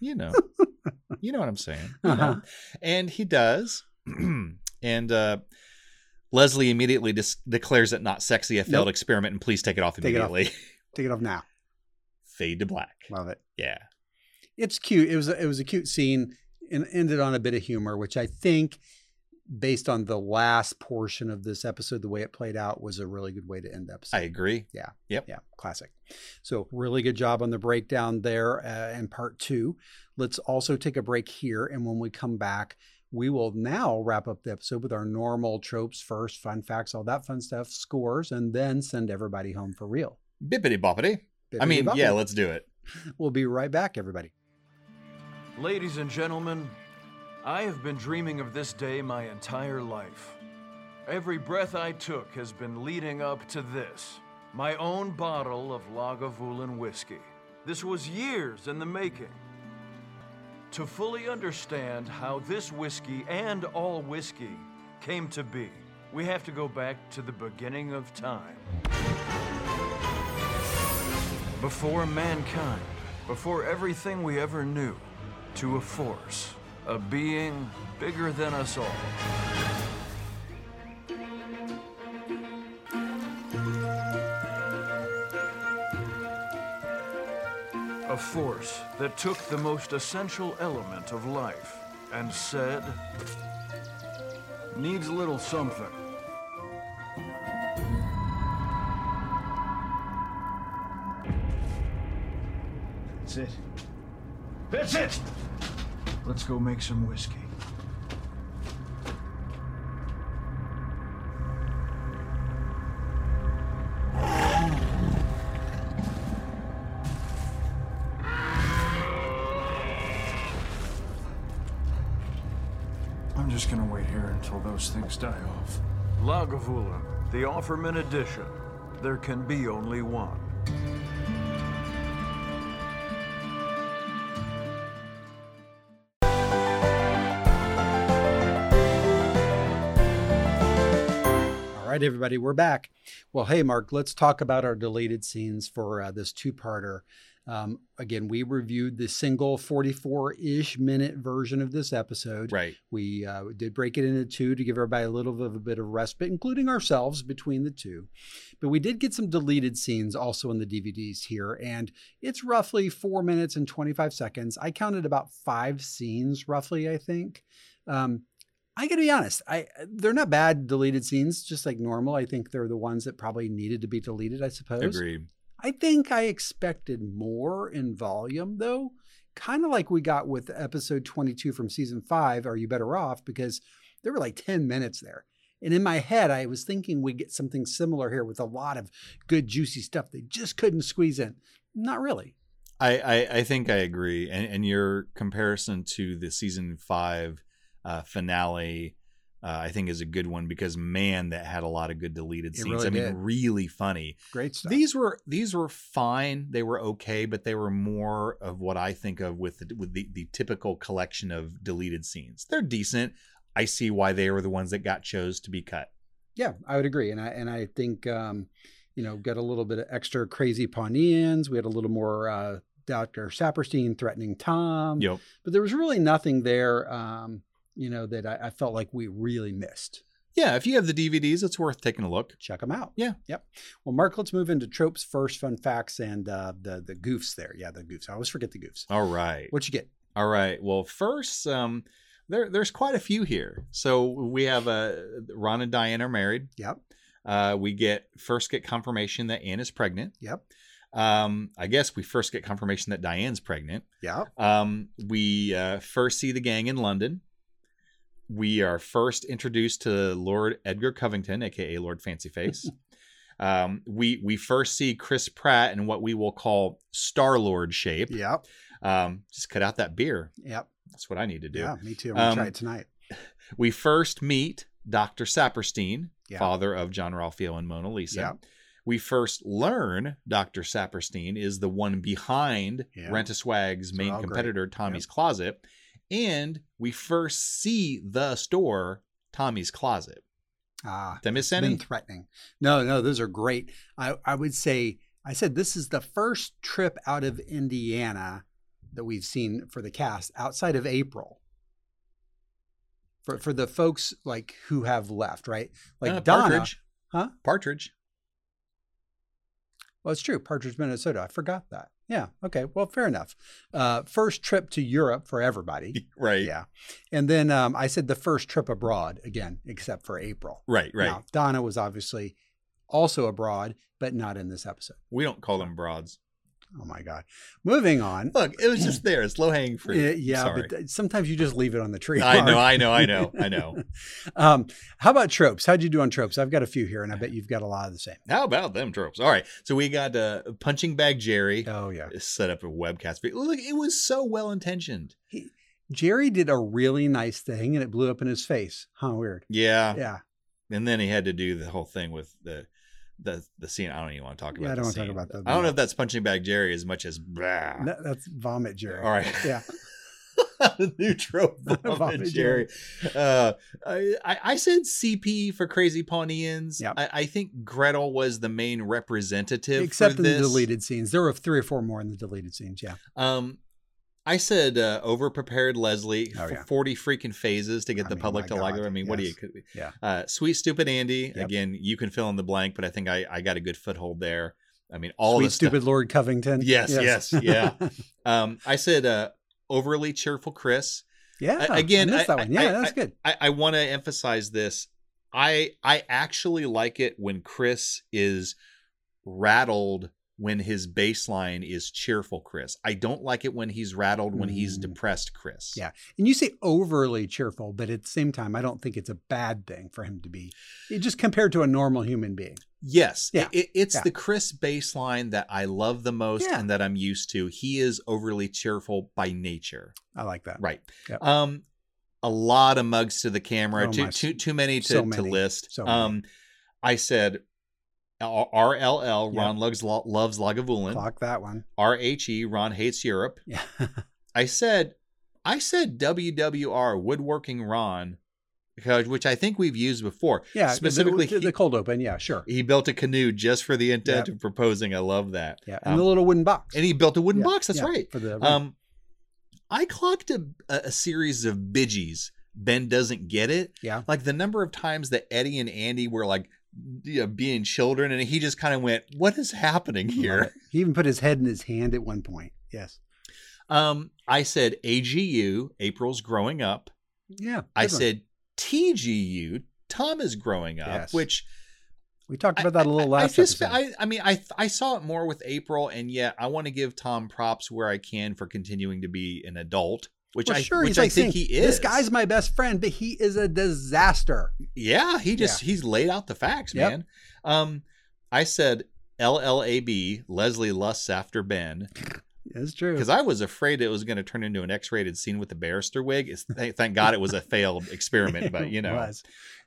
you know, you know what I'm saying. Uh-huh. And he does. and uh, Leslie immediately dis- declares it not sexy, a failed Nope. experiment, and please take it off Take it off. immediately. Take it off now. Fade to black. Love it. Yeah. It's cute. It was a, it was a cute scene and ended on a bit of humor, which I think, based on the last portion of this episode, the way it played out was a really good way to end the episode. I agree. Yeah. Yep. Yeah. Classic. So, really good job on the breakdown there uh, in part two. Let's also take a break here. And when we come back, we will now wrap up the episode with our normal tropes first, fun facts, all that fun stuff, scores, and then send everybody home for real. Bippity boppity. I mean, yeah, let's do it. We'll be right back, everybody. Ladies and gentlemen, I have been dreaming of this day my entire life. Every breath I took has been leading up to this my own bottle of Lagavulin whiskey. This was years in the making. To fully understand how this whiskey and all whiskey came to be, we have to go back to the beginning of time. Before mankind, before everything we ever knew, to a force, a being bigger than us all. A force that took the most essential element of life and said, needs a little something. That's it. That's it! Let's go make some whiskey. I'm just gonna wait here until those things die off. Lagavulin, the Offerman edition. There can be only one. Right, everybody, we're back. Well, hey, Mark, let's talk about our deleted scenes for uh, this two parter. Um, again, we reviewed the single 44 ish minute version of this episode. Right. We uh, did break it into two to give everybody a little bit of a bit of respite, including ourselves between the two. But we did get some deleted scenes also in the DVDs here, and it's roughly four minutes and 25 seconds. I counted about five scenes, roughly, I think. Um, I got to be honest. I uh, they're not bad deleted scenes, just like normal. I think they're the ones that probably needed to be deleted. I suppose. Agreed. I think I expected more in volume, though. Kind of like we got with episode 22 from season five. Are you better off? Because there were like 10 minutes there. And in my head, I was thinking we'd get something similar here with a lot of good, juicy stuff they just couldn't squeeze in. Not really. I, I, I think I agree. And, and your comparison to the season five uh, finale, uh, I think, is a good one because man, that had a lot of good deleted scenes. really I mean, did. really funny. Great stuff. These were these were fine. They were okay, but they were more of what I think of with the, with the, the typical collection of deleted scenes. They're decent. I see why they were the ones that got chose to be cut. Yeah, I would agree, and I and I think um, you know got a little bit of extra crazy Pawneans. We had a little more uh, Doctor Saperstein threatening Tom. Yep. But there was really nothing there, um, you know, that I, I felt like we really missed. Yeah, if you have the DVDs, it's worth taking a look. Check them out. Yeah. Yep. Well, Mark, let's move into tropes first, fun facts, and uh, the the goofs there. Yeah, the goofs. I always forget the goofs. All right. What you get? All right. Well, first, um, there there's quite a few here. So we have uh, Ron and Diane are married. Yep. Uh, we get first get confirmation that Ann is pregnant. Yep. Um, I guess we first get confirmation that Diane's pregnant. Yeah. Um, we uh, first see the gang in London. We are first introduced to Lord Edgar Covington, aka Lord Fancyface. um, we we first see Chris Pratt in what we will call Star Lord shape. Yep. Um, just cut out that beer. Yep. That's what I need to do. Yeah, me too. I'm gonna Um, try it tonight. We first meet Dr. Saperstein, father of Jean-Ralphio and Mona Lisa. Yeah. We first learn Dr. Saperstein is the one behind. Rent-A-Swag's main all great. competitor, Tommy's Closet. And we first see the store, Tommy's Closet. Ah, Did I miss any? threatening. No, no, those are great. I, I would say I said this is the first trip out of Indiana that we've seen for the cast outside of April. For for the folks like who have left, right? Like Uh, Donna, Partridge. huh? Partridge. Well, it's true. Partridge, Minnesota. I forgot that. Yeah. Okay. Well, fair enough. Uh, first trip to Europe for everybody. Right. Yeah. And then um, I said the first trip abroad again, except for April. Right. Right. Now, Donna was obviously also abroad, but not in this episode. We don't call them broads. Oh my God. Moving on. Look, it was just there. It's low hanging fruit. Yeah, sorry. but sometimes you just leave it on the tree. I know, I know, I know, I know. um, how about tropes? How'd you do on tropes? I've got a few here, and I bet you've got a lot of the same. How about them tropes? All right. So we got uh, Punching Bag Jerry. Oh yeah. Set up a webcast. Look, it was so well intentioned. Jerry did a really nice thing, and it blew up in his face. Huh? Weird. Yeah. Yeah. And then he had to do the whole thing with the the the scene. I don't even want to talk about. Yeah, I don't the wanna talk about that. I don't know if that's Punching Bag Jerry as much as. Blah. That- that's vomit, Jerry. All right. Yeah. New trope, Vomit Jerry. Uh, I, I said CP for Crazy Pawneans. Yep. I, I think Gretel was the main representative, Except in the deleted scenes. There were three or four more in the deleted scenes. Yeah. Um, I said uh, overprepared Leslie, Oh, yeah. forty freaking phases to get I the mean, public to like her. I mean, what do yes. you? Yeah. Uh, sweet stupid Andy. Yep. Again, you can fill in the blank, but I think I, I got a good foothold there. I mean, all Sweet the stuff- stupid Lord Covington. Yes, yes, yeah. Um, I said uh, overly cheerful Chris. yeah. A- again, I missed I- that one. Yeah, I- that's good. I, I want to emphasize this. I I actually like it when Chris is rattled when his baseline is cheerful Chris. I don't like it when he's rattled when he's Mm. depressed Chris. Yeah. And you say overly cheerful, but at the same time, I don't think it's a bad thing for him to be just compared to a normal human being. Yes. Yeah. It, it's Yeah. the Chris baseline that I love the most Yeah. and that I'm used to. He is overly cheerful by nature. I like that. Right. Yep. Um a lot of mugs to the camera. Oh too too too many to, so to list. So many. um I said RLL Yep. Ron loves loves Lagavulin. Clock that one. RHE Ron hates Europe. Yeah. I said I said WWR woodworking Ron because which I think we've used before. yeah. Specifically the, the, the cold open. Yeah, sure. he built a canoe just for the intent Yep. of proposing. I love that. Yeah. And Um, the little wooden box. and he built a wooden Yeah, box. That's yeah, right. For the Um, I clocked a, a a series of bidgies. Ben doesn't get it. yeah. Like the number of times that Eddie and Andy were like, you know, being children, and he just kind of went, "What is happening here?" He even put his head in his hand at one point. Yes. Um, I said AGU. April's growing up. Yeah. I one. said TGU. Tom is growing up, Yes. which we talked about that a little I, last just, episode. I, I mean, I I saw it more with April, and yet I want to give Tom props where I can for continuing to be an adult, which Well, I sure, which I like think saying, he is. This guy's my best friend, but he is a disaster. yeah, he just he's laid out the facts, Yep. man. Um, I said LLAB. Leslie lusts after Ben That's true. because I was afraid it was going to turn into an X-rated scene with the barrister wig. It's, thank, thank God it was a failed experiment, but you It know. was.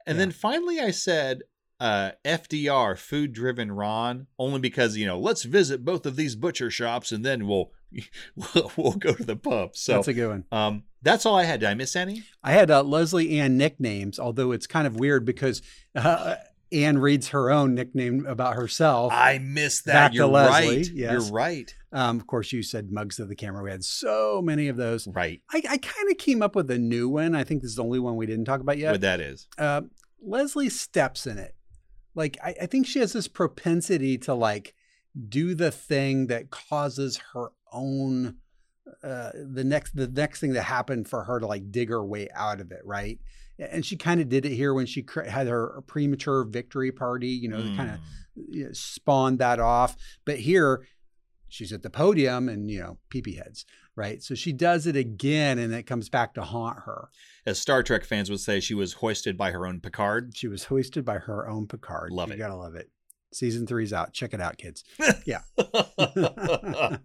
And Yeah. then finally, I said uh, FDR, food driven Ron, only because you know let's visit both of these butcher shops and then we'll we'll, we'll go to the pub. So That's a good one. um, that's all I had. Did I miss any? I had uh, Leslie Ann nicknames, although it's kind of weird because uh, Ann reads her own nickname about herself. I missed that. Back to You're Leslie, right. yes. You're right. Um, of course, you said mugs of the camera. We had so many of those. Right. I, I kind of came up with a new one. I think this is the only one we didn't talk about yet. What that is. uh, Leslie steps in it. Like I, I think she has this propensity to like do the thing that causes her own uh the next the next thing that happened for her to like dig her way out of it, right? And she kind of did it here when she cr- had her premature victory party, you know, kind of Mm. you know, spawned that off. But here, she's at the podium and you know, peepee heads, right? So she does it again, and it comes back to haunt her. As Star Trek fans would say, she was hoisted by her own Picard. She was hoisted by her own Picard. Love you it. gotta love it. Season three's out. Check it out, kids. Yeah.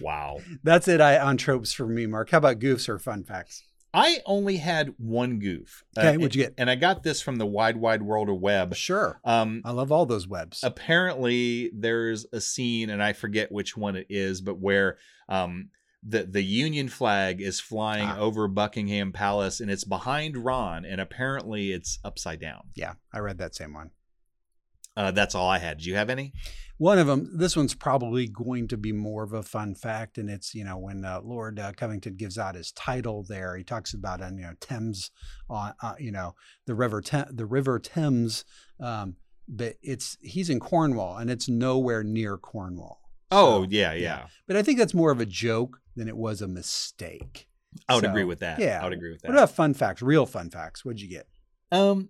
wow. That's it I, on tropes for me, Mark. How about goofs or fun facts? I only had one goof. Uh, Okay, what'd you get? And I got this from the wide, wide world of web. Sure. Um, I love all those webs. apparently there's a scene and i forget which one it is but where um the the union flag is flying Ah. over buckingham palace and it's behind ron and apparently it's upside down yeah, I read that same one. Uh that's all i had did you have any One of them, this one's probably going to be more of a fun fact, and it's you know when uh, Lord uh, Covington gives out his title there, he talks about uh, you know Thames, on uh, you know the river Tem- the river Thames um, but it's he's in Cornwall and it's nowhere near Cornwall. Oh So, yeah, yeah. But I think that's more of a joke than it was a mistake. I would So, agree with that. Yeah, I would agree with that. What about fun facts? Real fun facts? What'd you get? Um,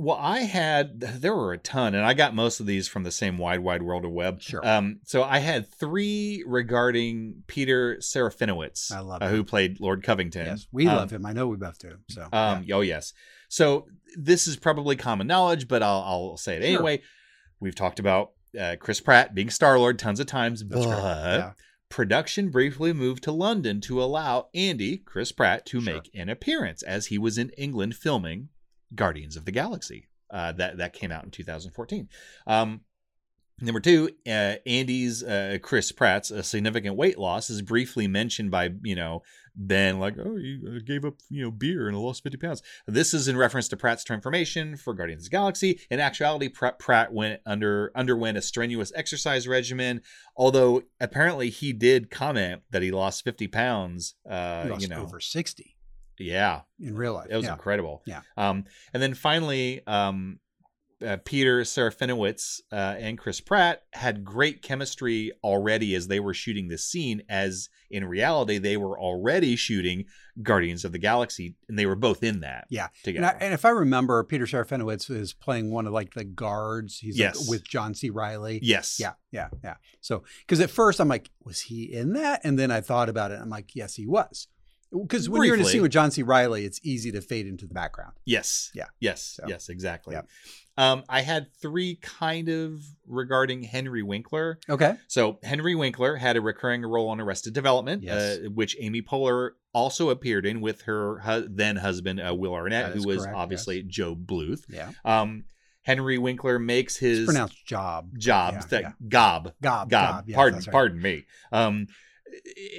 well, I had there were a ton, and I got most of these from the same wide, wide world of web. Sure. Um, so I had three regarding Peter Serafinowicz, I love uh, who played Lord Covington. Yes, we Um, love him. I know we both do. So Um, oh yes. So this is probably common knowledge, but I'll I'll say it Sure. anyway. We've talked about uh, Chris Pratt being Star Lord tons of times, That's but. Yeah. production briefly moved to London to allow Andy Chris Pratt to Sure. make an appearance as he was in England filming Guardians of the Galaxy. Uh, that that came out in 2014. Um, Number two, uh, Andy's uh, Chris Pratt's a significant weight loss is briefly mentioned by you know Ben, like oh you uh, gave up you know beer and lost fifty pounds. This is in reference to Pratt's transformation for Guardians of the Galaxy. In actuality, Pratt, Pratt went under underwent a strenuous exercise regimen. Although apparently he did comment that he lost fifty pounds. Uh, lost you know, over sixty yeah, in real life. it was yeah. incredible. Yeah. Um, and then finally, um, uh, Peter Serafinowicz uh, and Chris Pratt had great chemistry already as they were shooting this scene. As in reality, they were already shooting Guardians of the Galaxy, and they were both in that. Yeah. And, together. I, and if I remember, Peter Serafinowicz is playing one of like the guards. He's like, Yes. with John C. Reilly. yes. Yeah, yeah, yeah. So, because at first I'm like, was he in that? And then I thought about it. I'm like, yes, he was. Because when you're in a scene with John C. Reilly, it's easy to fade into the background. Yes. Yeah. Yes. So, yes. Exactly. yeah. Um, I had three kind of regarding Henry Winkler. Okay. So Henry Winkler had a recurring role on Arrested Development, Yes. uh, which Amy Poehler also appeared in with her hu- then husband uh, Will Arnett, who was correct, obviously Joe Bluth. Yeah. Um, Henry Winkler makes his It's pronounced job. jobs Yeah, that yeah. gob Gob. gob. yeah, pardon, right. pardon me. Um,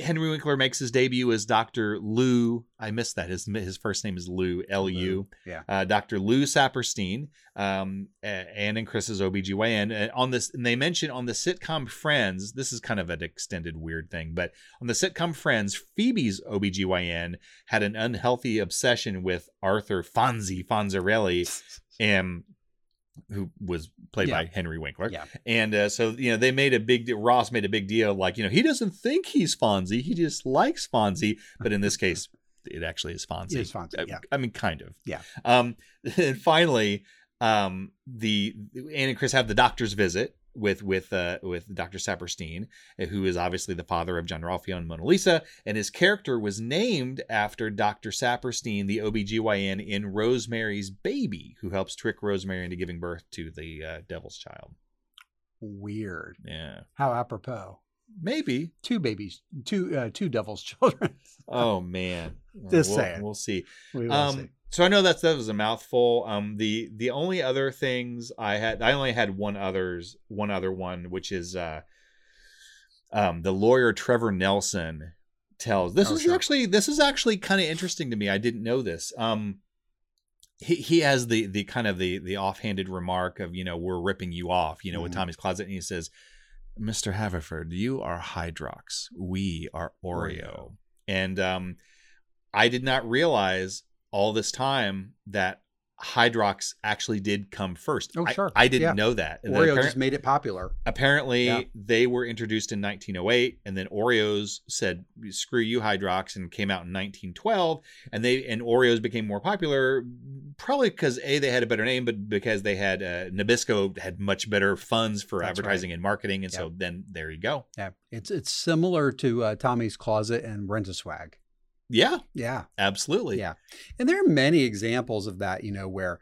Henry Winkler makes his debut as Doctor Lou. I missed that. His his first name is Lou. L U. Yeah. Uh, Dr. Lou Saperstein, um, Ann and Chris's OBGYN. And on this, and they mention on the sitcom Friends, this is kind of an extended weird thing, but on the sitcom Friends, Phoebe's OBGYN had an unhealthy obsession with Arthur Fonzie Fonzarelli, and who was played Yeah. by Henry Winkler. Yeah. And uh, so, you know, they made a big, Ross made a big deal, like, you know, he doesn't think he's Fonzie, he just likes Fonzie. But in this case, it actually is Fonzie. It is Fonzie, Uh, yeah. I mean, kind of. Yeah. Um, and finally, um, the Ann and Chris have the doctor's visit with with uh, with Dr. Saperstein, uh, who is obviously the father of Jean-Ralphio and Mona Lisa, and his character was named after Dr. Saperstein, the OBGYN in Rosemary's Baby, who helps trick Rosemary into giving birth to the uh, Devil's Child. Weird. Yeah, How apropos. maybe. Two babies, two uh, two devil's children. Oh man, Just we'll, saying. We'll see. we will um, see. So I know that's that was a mouthful. Um, the the only other things I had, I only had one others, one other one, which is uh, um, the lawyer Trevor Nelson tells. This Oh, is sure. actually this is actually kind of interesting to me. I didn't know this. Um, he he has the the kind of the the offhanded remark of you know we're ripping you off, you know, with Mhm. Tommy's closet, and he says. Mr. Haverford, you are Hydrox. We are Oreo. Oreo. And um, I did not realize all this time that Hydrox actually did come first. Oh, sure. I, didn't Yeah. know that. And Oreo just made it popular. apparently, Yeah. they were introduced in 1908, and then Oreos said, "Screw you, Hydrox," and came out in 1912. And they and Oreos became more popular, probably because a they had a better name, but because they had uh, Nabisco had much better funds for That's advertising and marketing, and Yeah. so then there you go. Yeah, it's it's similar to uh, Tommy's Closet and Rent a Swag. Yeah, Yeah, absolutely. yeah, and there are many examples of that. You know, where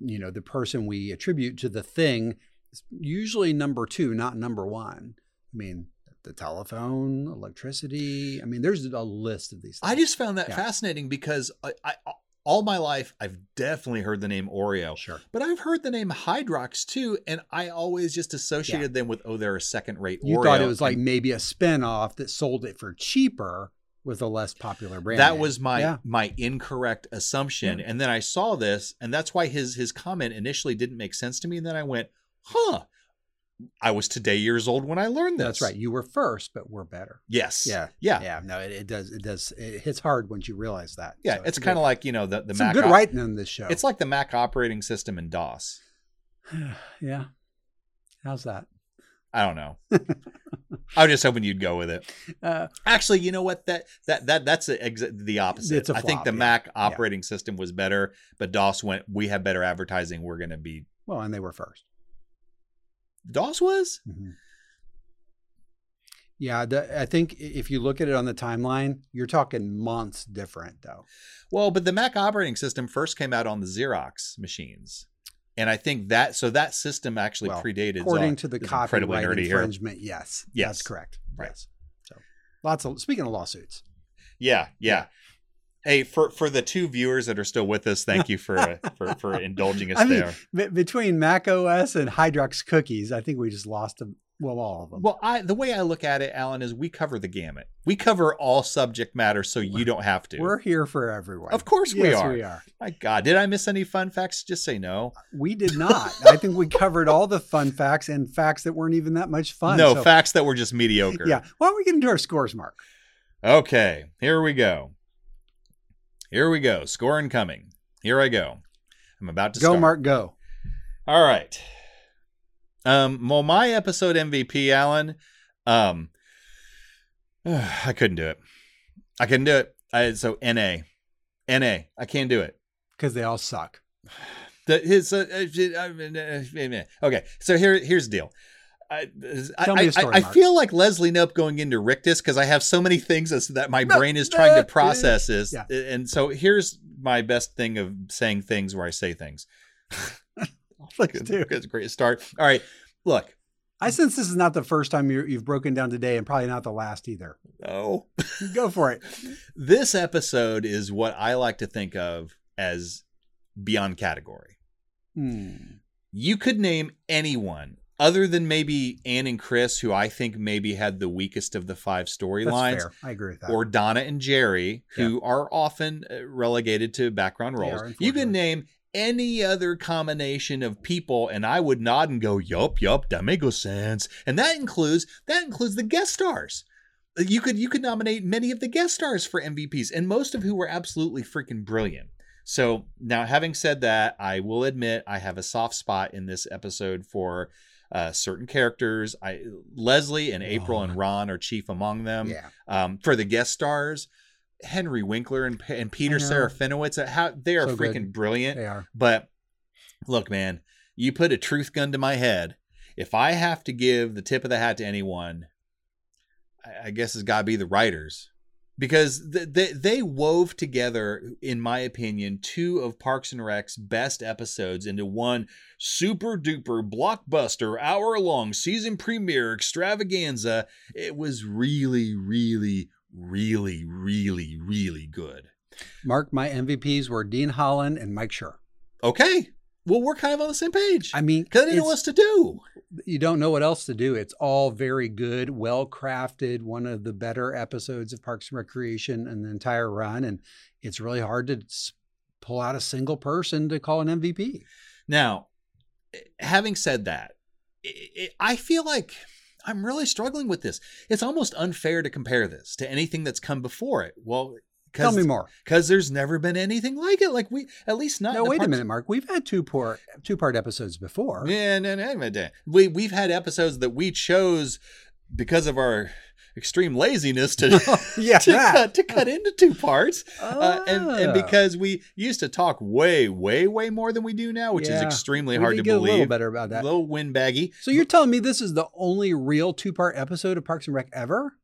you know the person we attribute to the thing is usually number two, not number one. I mean, the telephone, electricity. I mean, there's a list of these. Things. I just found that Yeah. fascinating because I, I all my life I've definitely heard the name Oreo. sure. But I've heard the name Hydrox too, and I always just associated them with oh, they're a second rate You Oreo. thought it was like maybe a spin-off that sold it for cheaper with a less popular brand. that name. was my yeah. my incorrect assumption. And then I saw this, and that's why his his comment initially didn't make sense to me. And then I went, huh. I was today years old when I learned this. That's right. You were first, but we're better. Yes. Yeah. Yeah. Yeah. No, it, it does. It does. It hits hard once you realize that. Yeah, So it's good. kind of like you know the the some Mac. good op- writing in this show. It's like the Mac operating system in DOS. yeah. How's that? I don't know. I was just hoping you'd go with it. Uh, Actually, you know what? That that that that's the, exa- the opposite. It's a I think the yeah. Mac operating system was better, but DOS went. We have better advertising. We're going to be. well, and they were first. DOS was. Yeah, the, I think if you look at it on the timeline, you're talking months different, though. Well, but the Mac operating system first came out on the Xerox machines. And I think that so that system actually Well, predated according to the copyright infringement. Yes, Yes. that's correct. Right. Yes. So, lots of speaking of lawsuits. Yeah, yeah. Hey, for for the two viewers that are still with us, thank you for for for indulging us I mean, there. be- between Mac OS and Hydrox cookies, I think we just lost them. Well, all of them. Well, I the way I look at it, Allen, is we cover the gamut. We cover all subject matter, so you don't have to. We're here for everyone. of course we Yes, are. we are. My God, did I miss any fun facts? Just say no. Uh, we did not. I think we covered all the fun facts and facts that weren't even that much fun. no So, facts that were just mediocre. Yeah. Why don't we get into our scores, Mark? Okay, here we go. Here we go. Score incoming. Here I go. I'm about to Go, start. Mark. Go. All right. Um, well, my episode MVP, Allen, um, I couldn't do it. I couldn't do it. I, so NA, NA, I can't do it. Because they all suck. The, his, uh, uh, okay, so here, here's the deal. I, I, me a I- story, I Mark. feel like Leslie Knope going into Rictus because I have so many things that my brain is trying to process. Is Yeah. and so here's my best thing of saying things where I say things. It. It's a great start. All right, look, I sense this is not the first time you you've broken down today, and probably not the last either. no, Go for it. this episode is what I like to think of as beyond category. Hmm. You could name anyone other than maybe Ann and Chris, who I think maybe had the weakest of the five storylines. I agree with that. or Donna and Jerry, who are often uh, relegated to background roles. are, You can name any other combination of people, and I would nod and go, "Yup, yup, that makes sense." And that includes that includes the guest stars. You could you could nominate many of the guest stars for MVPs, and most of who were absolutely freaking brilliant. So now, having said that, I will admit I have a soft spot in this episode for uh, certain characters. I Leslie and April and Ron are chief among them. yeah. Um, for the guest stars, Henry Winkler and, and Peter. Serafinowicz, uh, how they are So freaking good. brilliant. They are. But look, man, you put a truth gun to my head. If I have to give the tip of the hat to anyone, I, I guess it's got to be the writers. Because th- they, they wove together, in my opinion, two of Parks and Rec's best episodes into one super duper blockbuster hour long season premiere extravaganza. It was really, really, really, really, really good. Mark, my MVPs were Dean Holland and Mike Schur. Okay. Well, we're kind of on the same page. I mean, Because I didn't know what else to do. you don't know what else to do. It's all very good, well crafted, one of the better episodes of Parks and Recreation in the entire run. And it's really hard to pull out a single person to call an MVP. Now, eh, having said that, i i I feel like I'm really struggling with this. It's almost unfair to compare this to anything that's come before it. Well, Tell me more. Because there's never been anything like it. Like we, at least not. No, wait a minute, Mark. We've had two part two part episodes before. Yeah, no, no, no, no. We we've had episodes that we chose because of our extreme laziness to Yeah, to cut to cut into two parts, uh, and and Ah. because we used to talk way, way, way more than we do now, which is extremely We hard to believe. A little better about that. A little windbaggy So you're telling me this is the only real two part episode of Parks and Rec ever?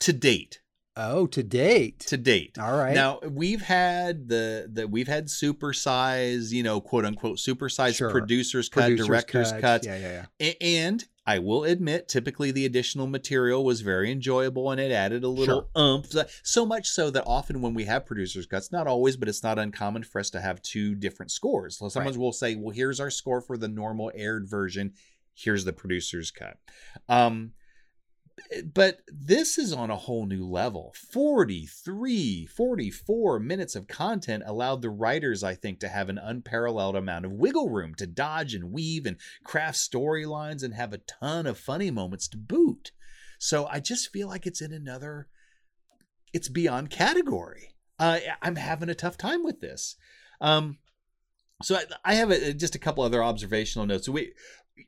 to date. Oh, to date. To date. All right. Now we've had the the we've had super size, you know, quote unquote super size Sure. producers cut, Producers directors cut. cuts. Yeah, yeah, yeah. And I will admit, typically the additional material was very enjoyable and it added a little umph. So much so that often when we have producers cuts, not always, but it's not uncommon for us to have two different scores. So sometimes we'll say, well, here's our score for the normal aired version. Here's the producer's cut. Um, but this is on a whole new level. 43 44 minutes of content allowed the writers i think to have an unparalleled amount of wiggle room to dodge and weave and craft storylines and have a ton of funny moments to boot. So i just feel like it's in another it's beyond category. Uh, i'm having a tough time with this. Um So I, I have a, just a couple other observational notes. We,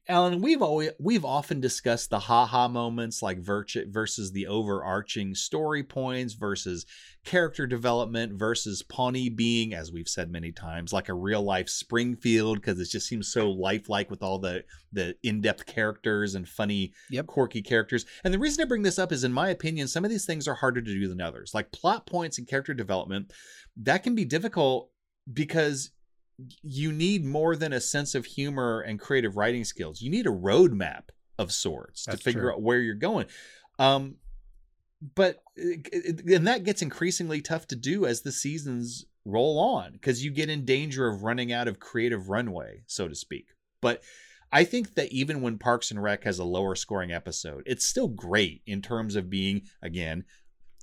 Allen, we've always we've often discussed the ha-ha moments like virtue versus the overarching story points versus character development versus Pawnee being, as we've said many times, like a real life Springfield because it just seems so lifelike with all the the in depth characters and funny, Yep. quirky characters. And the reason I bring this up is, in my opinion, some of these things are harder to do than others. Like plot points and character development, that can be difficult because you need more than a sense of humor and creative writing skills. You need a roadmap of sorts That's to figure true. out where you're going. Um, but it- it- and that gets increasingly tough to do as the seasons roll on because you get in danger of running out of creative runway, so to speak. But I think that even when Parks and Rec has a lower scoring episode, it's still great in terms of being again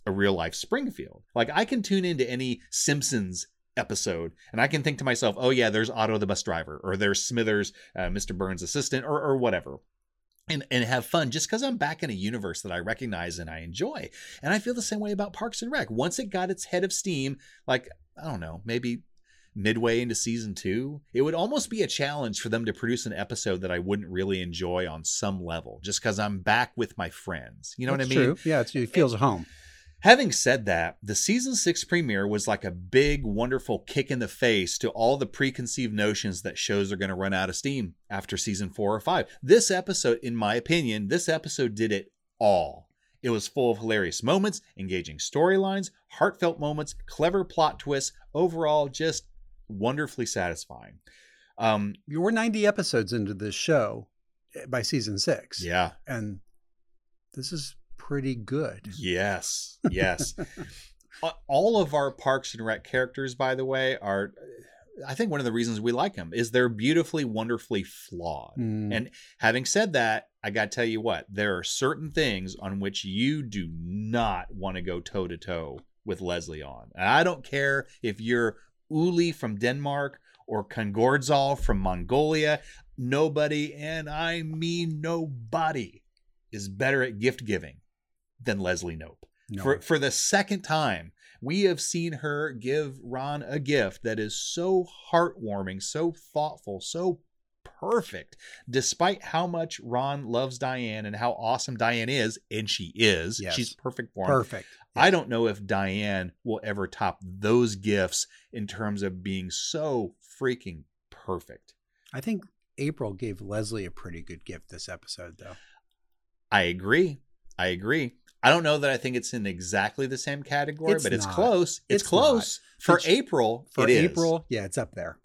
a real life Springfield. Like I can tune into any Simpsons episode and I can think to myself, oh yeah, there's Otto the bus driver, or there's Smithers, uh, Mr. Burns' assistant, or or whatever. And, and have fun just because I'm back in a universe that I recognize and I enjoy. And I feel the same way about Parks and Rec. Once it got its head of steam, like, I don't know, maybe midway into season two, it would almost be a challenge for them to produce an episode that I wouldn't really enjoy on some level, just because I'm back with my friends. You know That's what I mean? True. Yeah, it's, it feels at home. Having said that, the season six premiere was like a big, wonderful kick in the face to all the preconceived notions that shows are going to run out of steam after season four or five. This episode, in my opinion, this episode did it all. It was full of hilarious moments, engaging storylines, heartfelt moments, clever plot twists, overall, just wonderfully satisfying. Um, We're 90 episodes into this show eh, by season six. yeah. And this is pretty good. Yes, yes. All of our Parks and Rec characters, by the way, are. I think one of the reasons we like them is they're beautifully, wonderfully flawed. Mm. And having said that, I got to tell you what, there are certain things on which you do not want to go toe to toe with Leslie on. And I don't care if you're Uli from Denmark or Kongordzal from Mongolia. Nobody, and I mean nobody, is better at gift giving than Leslie Knope. No. For for the second time, we have seen her give Ron a gift that is so heartwarming, so thoughtful, so perfect, despite how much Ron loves Diane and how awesome Diane is, and she is. Yes. She's perfect for him. Perfect. I don't know if Diane will ever top those gifts in terms of being so freaking perfect. I think April gave Leslie a pretty good gift this episode, though. I agree. I agree. I don't know that I think it's in exactly the same category, It's but it's not. close. It's, It's close. not. For It's- April, For it is. April, yeah, it's up there.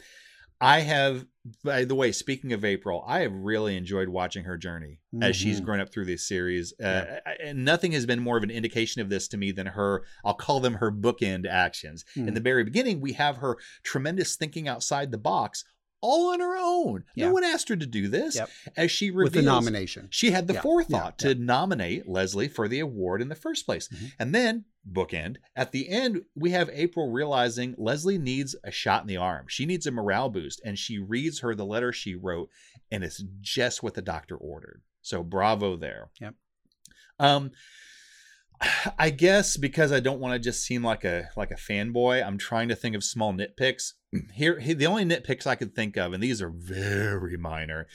I have, by the way, speaking of April, I have really enjoyed watching her journey as she's Mhm. grown up through this series. Uh, and nothing has been more of an indication of this to me than her, I'll call them her bookend actions. In Hmm. the very beginning, we have her tremendous thinking outside the box. All on her own. Yeah. No one asked her to do this. Yep. As she reveals, With the nomination. she had the Yeah, forethought yeah, to nominate Leslie for the award in the first place. Mhm. And then, bookend, at the end, we have April realizing Leslie needs a shot in the arm. She needs a morale boost. And she reads her the letter she wrote, and it's just what the doctor ordered. So bravo there. Yep. Um, I guess because I don't want to just seem like a like a fanboy, I'm trying to think of small nitpicks. Mm, here, here- the only nitpicks I could think of, and these are very minor.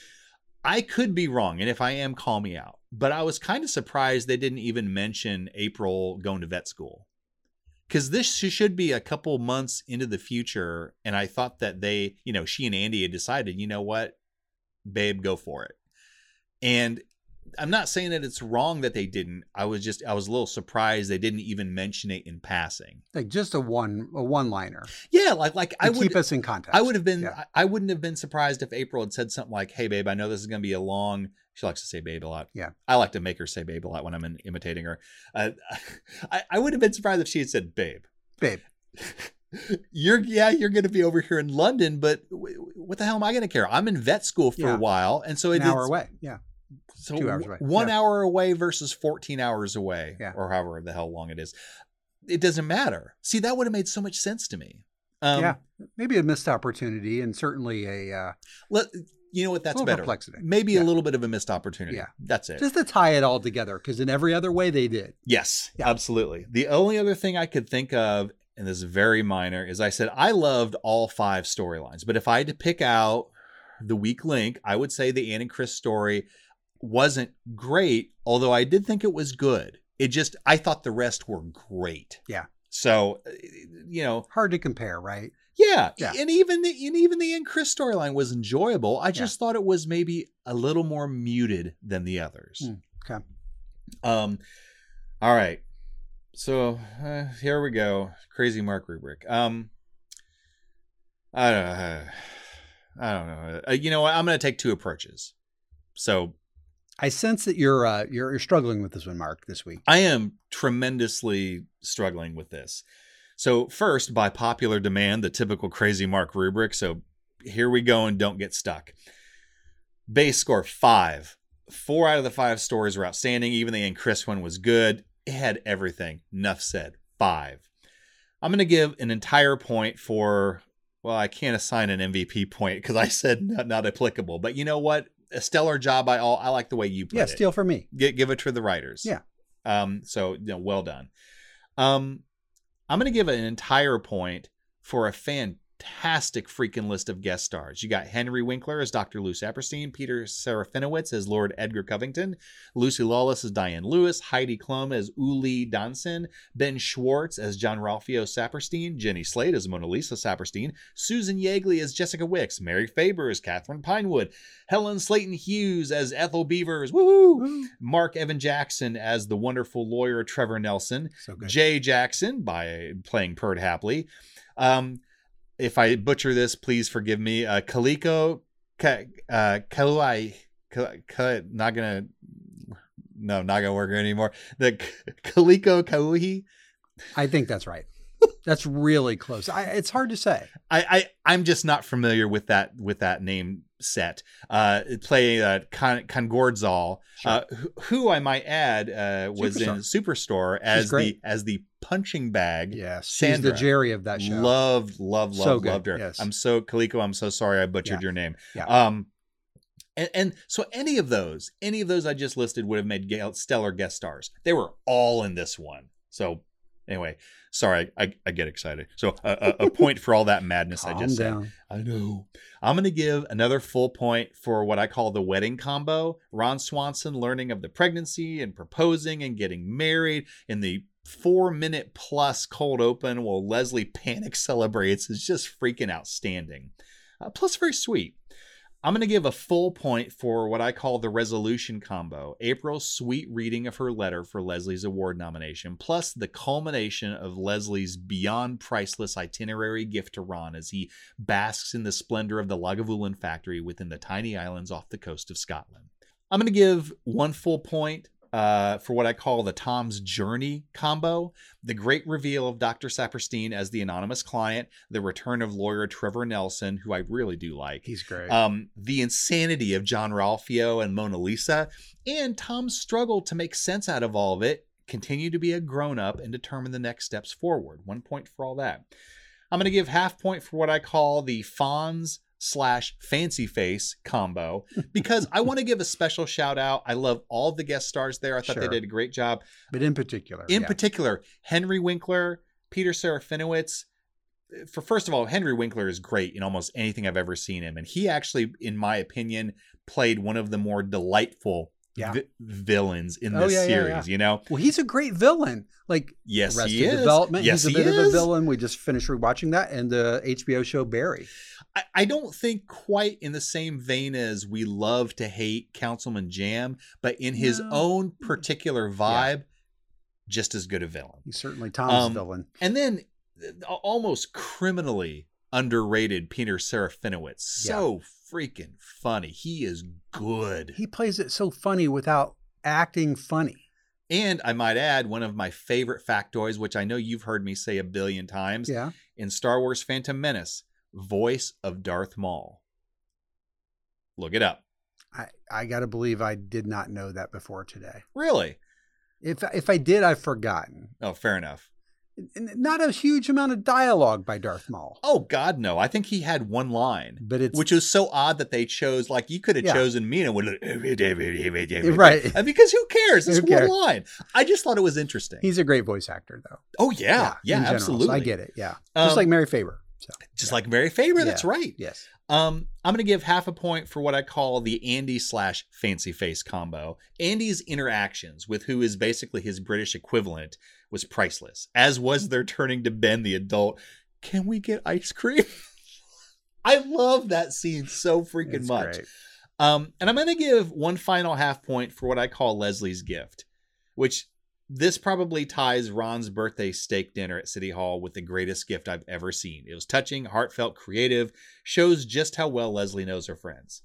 I could be wrong, and if I am, call me out. But I was kind of surprised they didn't even mention April going to vet school. Because this should be a couple months into the future, and I thought that they, you know, she and Andy had decided, you know what, babe, go for it. And I'm not saying that it's wrong that they didn't. I was just, I was a little surprised they didn't even mention it in passing. Like just a one a one liner. Yeah, like like I would keep us in context. I would have been. Yeah. I I wouldn't have been surprised if April had said something like, "Hey, babe, I know this is going to be a long." She likes to say "babe" a lot. Yeah. I like to make her say "babe" a lot when I'm in, imitating her. Uh, I, I would have been surprised if she had said "babe." Babe. You're yeah, you're going to be over here in London, but w- what the hell am I going to care? I'm in vet school for Yeah. a while, and so it is. An hour away. Yeah. So Two hours away. one Yeah. hour away versus 14 hours away, Yeah. or however the hell long it is. It doesn't matter. See, that would have made so much sense to me. Um, yeah. Maybe a missed opportunity and certainly a uh, Let, you know what? That's better. perplexity. Maybe Yeah. a little bit of a missed opportunity. Yeah. That's it. just to tie it all together because in every other way they did. yes, Yeah. absolutely. The only other thing I could think of, and this is very minor, is I said I loved all five storylines, but if I had to pick out the weak link, I would say the Ann and Chris story wasn't great, although I did think it was good. It just I thought the rest were great. Yeah. So, uh, you know, Hard to compare, right? yeah, Yeah. and even the and even the Ann Chris storyline was enjoyable. I just thought it was maybe a little more muted than the others. Hmm, okay. Um, all right. So uh, here we go. Crazy Mark rubric. Um, I don't know. I don't know. Uh, you know what? I'm going to take two approaches. So I sense that you're uh, you're, you're struggling with this one, Mark, this week. I am tremendously struggling with this. So first, by popular demand, the typical Crazy Mark rubric. So here we go, and don't get stuck. Base score five. Four out of the five stories were outstanding. Even the Ann Chris one was good. It had everything. Enough said. Five. I'm going to give an entire point for. Well, I can't assign an MVP point because I said not, not applicable. But you know what? A stellar job by all. I like the way you put Yeah, it. steal for me. Gi- give it to the writers. Yeah. Um. So you know, well done. Um, I'm going to give an entire point for a fantastic freaking list of guest stars. You got Henry Winkler as Dr. Lou Saperstein, Peter Serafinowicz as Lord Edgar Covington, Lucy Lawless as Diane Lewis, Heidi Klum as Uli Danson, Ben Schwartz as Jean-Ralphio Saperstein, Jenny Slate as Mona Lisa Saperstein, Susan Yeagley as Jessica Wicks, Mary Faber as Kathryn Pinewood, Helen Slayton Hughes as Ethel Beavers, woohoo! Mark Evan Jackson as the wonderful lawyer Trevor Nelson, So. Jay Jackson by playing Perd Hapley. Um, if I butcher this, please forgive me. Uh, Kaliko Ka, uh, Ka, Ka, not gonna, no, not gonna work anymore. The Kaliko Kauhi. I think that's right. That's really close. I, it's hard to say. I, I I'm just not familiar with that with that name set. Uh, play uh, Con, Kongordzal, uh, who, who I might add uh, was in Superstore as the as the punching bag. Yes, she's Sandra. the Jerry of that show. Loved, loved, So loved, good, loved her. yes. I'm so Kaliko. I'm so sorry I butchered Yeah. your name. Yeah. Um, and, and so any of those, any of those I just listed would have made stellar guest stars. They were all in this one. So anyway, sorry, I, I get excited. So a, a, a point for all that madness I just down. said. I know. I'm going to give another full point for what I call the wedding combo. Ron Swanson learning of the pregnancy and proposing and getting married in the four minute plus cold open while Leslie panic celebrates is just freaking outstanding. Uh, plus, very sweet. I'm going to give a full point for what I call the resolution combo April's sweet reading of her letter for Leslie's award nomination, plus the culmination of Leslie's beyond priceless itinerary gift to Ron as he basks in the splendor of the Lagavulin factory within the tiny islands off the coast of Scotland. I'm going to give one full point uh, for what I call the Tom's Journey combo the great reveal of Dr. Saperstein as the anonymous client, the return of lawyer Trevor Nelson, who I really do like. He's great. Um, the insanity of Jean-Ralphio and Mona Lisa, and Tom's struggle to make sense out of all of it, continue to be a grown up and determine the next steps forward. One point for all that. I'm going to give half point for what I call the Fonz slash fancy face combo because I want to give a special shout out. I love all the guest stars there. I thought Sure. they did a great job. but in particular, In yeah. particular, Henry Winkler, Peter Serafinowicz. For first of all, Henry Winkler is great in almost anything I've ever seen him, and he actually, in my opinion, played one of the more delightful Yeah. vi- villains in Oh, this yeah, series. yeah. You know, Well, he's a great villain. Like yes, Arrested he is. Development. Yes, he's a he bit of a villain. We just finished rewatching that, and the HBO show Barry. I, I don't think quite in the same vein as we love to hate Councilman Jamm, but in his No. own particular vibe, just as good a villain. He's certainly Tom's Um, villain. And then uh, almost criminally underrated Peter Serafinowicz. So freaking funny. He is good. He plays it so funny without acting funny. And I might add, one of my favorite factoids, which I know you've heard me say a billion times Yeah. in Star Wars Phantom Menace, voice of Darth Maul. Look it up. I, I got to believe I did not know that before today. Really? If if I did, I've forgotten. Oh, fair enough. Not a huge amount of dialogue by Darth Maul. Oh God, no! I think he had one line, but it's which was so odd that they chose. Like you could have Yeah. chosen Mina with Right. And because who cares? It's Who one cares? line. I just thought it was interesting. He's a great voice actor, though. oh yeah, yeah, in general, so absolutely. I get it. Yeah, just Um, like Mary Faber. So Just like Mary Faber. That's Yeah. right. yes, Um, I'm going to give half a point for what I call the Andy slash fancy face combo. Andy's interactions with who is basically his British equivalent was priceless, as was their turning to Ben the adult. Can we get ice cream? I love that scene so freaking It's much. great. Um, and I'm going to give one final half point for what I call Leslie's gift, which this probably ties Ron's birthday steak dinner at City Hall with the greatest gift I've ever seen. It was touching, heartfelt, creative, shows just how well Leslie knows her friends.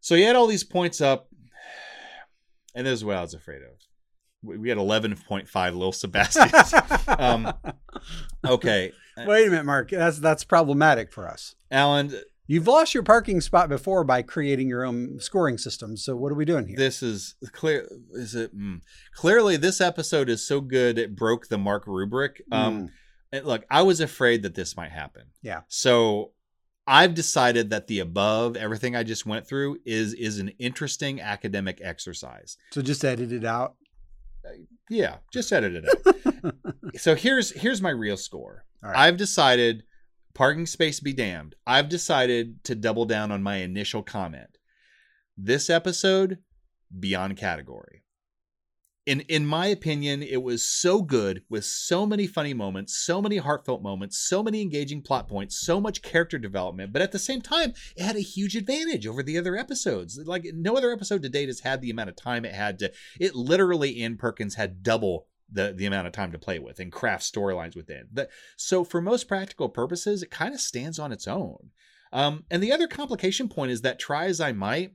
So he had all these points up, and this is what I was afraid of. We had 11.5 Lil Sebastians. um, okay, Wait a minute, Mark. That's that's problematic for us. Allen, You've lost your parking spot before by creating your own scoring system. So what are we doing here? this is clear. Is it mm, clearly this episode is so good it broke the Mark rubric. Um, and look, I was afraid that this might happen. yeah. So I've decided that the above everything I just went through is is an interesting academic exercise. So just edit it out. Yeah, just edit it out. so here's here's my real score. Right. I've decided parking space be damned. I've decided to double down on my initial comment. This episode beyond category. In in my opinion, it was so good with so many funny moments, so many heartfelt moments, so many engaging plot points, so much character development, but at the same time, it had a huge advantage over the other episodes. Like no other episode to date has had the amount of time it had to it literally in Perkins had double the the amount of time to play with and craft storylines within. That so for most practical purposes, it kind of stands on its own. Um, and the other complication point is that try as I might,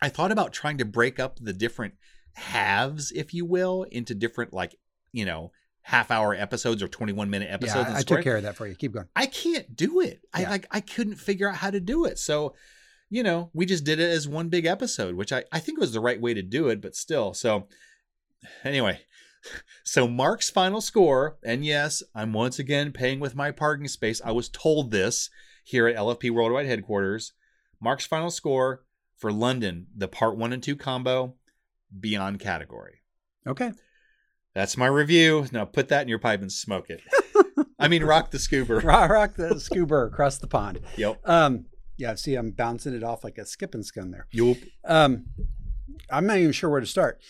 I thought about trying to break up the different halves, if you will, into different like you know half hour episodes or 21 minute episodes. yeah, I, I took care of that for you. Keep going. I can't do it. I like I couldn't figure out how to do it. So, you know, we just did it as one big episode, which I, I think was the right way to do it, but still. So anyway, so Mark's final score, and yes, I'm once again paying with my parking space. I was told this here at LFP Worldwide headquarters. Mark's final score for London, the part one and two combo, beyond category. Okay. That's my review. Now put that in your pipe and smoke it. I mean, rock the scuba. Rock, rock the scuba across the pond. Yep. Um, yeah, see, I'm bouncing it off like a skipping scone there. Yep. Um, I'm not even sure where to start.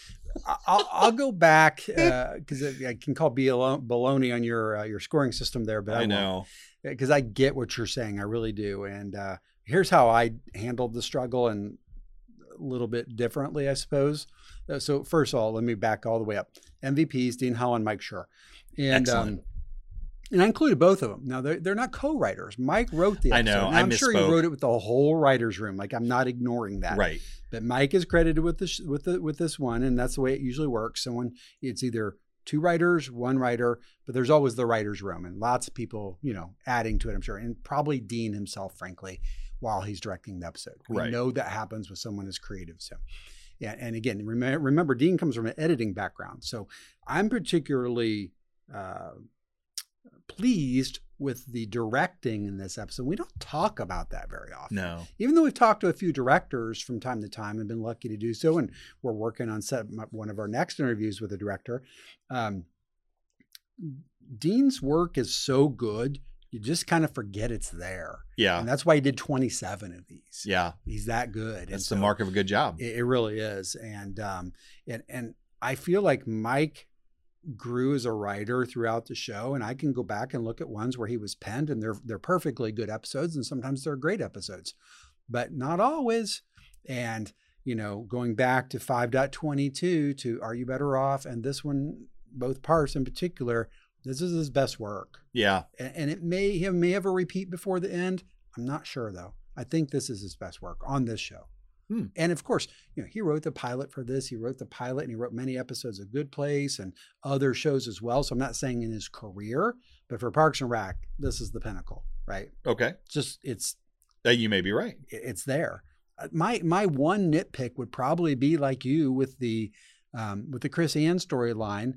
I- I'll, I'll go back because I can call baloney on your uh, your scoring system there, but I, I know. because I get what you're saying. I really do. And uh, here's how I handled the struggle and a little bit differently, I suppose. Uh, so first of all, let me back all the way up. MVPs: Dean Holland, Mike Schur, and Excellent. um, and I included both of them. Now they're they're not co-writers. Mike wrote the episode. I know. Now, I I'm sure he wrote it with the whole writers' room. Like I'm not ignoring that. Right. But Mike is credited with this with the with this one, and that's the way it usually works. Someone it's either two writers, one writer, but there's always the writers' room, and lots of people, you know, adding to it. I'm sure, and probably Dean himself, frankly, while he's directing the episode. We Right. know that happens with someone as creative. So, yeah, and again, remember, remember Dean comes from an editing background, so I'm particularly uh, pleased with the directing in this episode. We don't talk about that very often No. even though we've talked to a few directors from time to time and been lucky to do so, and we're working on set one of our next interviews with a director. Um, Dean's work is so good, you just kind of forget it's there. Yeah. And that's why he did 27 of these. Yeah. He's that good. That's so the mark of a good job. It, it really is. And um and and I feel like Mike grew as a writer throughout the show and I can go back and look at ones where he was penned and they're they're perfectly good episodes and sometimes they're great episodes. But not always. And you know, going back to 5.22 to Are You Better Off and this one both parts in particular, this is his best work Yeah. and, and it may he may have a repeat before the end. I'm not sure though. I think this is his best work on this show. Hmm. And of course, you know, he wrote the pilot for this. He wrote the pilot and he wrote many episodes of Good Place and other shows as well. So I'm not saying in his career, but for Parks and Rec, this is the pinnacle, right? Okay. Just it's Uh, you may be right. it's there. Uh, My my one nitpick would probably be like you with the um, with the Chris Ann storyline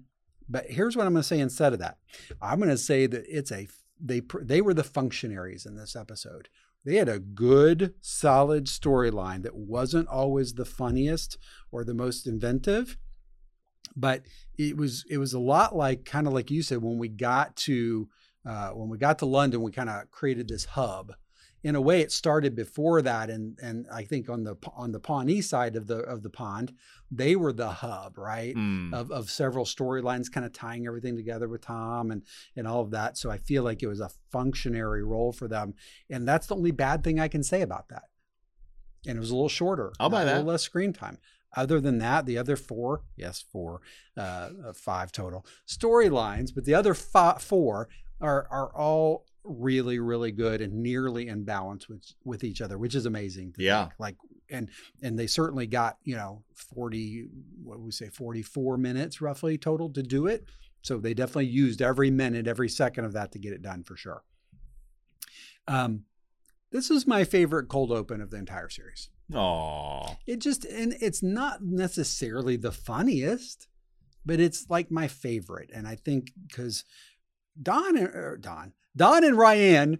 But here's what I'm going to say instead of that. I'm going to say that it's a they they were the functionaries in this episode. They had a good, solid storyline that wasn't always the funniest or the most inventive, but it was it was a lot like kind of like you said when we got to uh, when we got to London, we kind of created this hub. In a way, it started before that, and and I think on the on the Pawnee side of the of the pond, they were the hub, right, Mm. of of several storylines, kind of tying everything together with Tom and and all of that. So I feel like it was a functionary role for them, and that's the only bad thing I can say about that. And it was a little shorter. I'll buy a little less screen time. Other than that, the other four, yes, four, uh, uh, five total storylines, but the other four are are all really, really good and nearly in balance with with each other, which is amazing. to Yeah. think. like and and they certainly got you know forty, what would we say, forty four minutes roughly total to do it. So they definitely used every minute, every second of that to get it done for sure. Um, this is my favorite cold open of the entire series. Aw. It just and it's not necessarily the funniest, but it's like my favorite. And I think because Don and er, Don, Don and Ryan,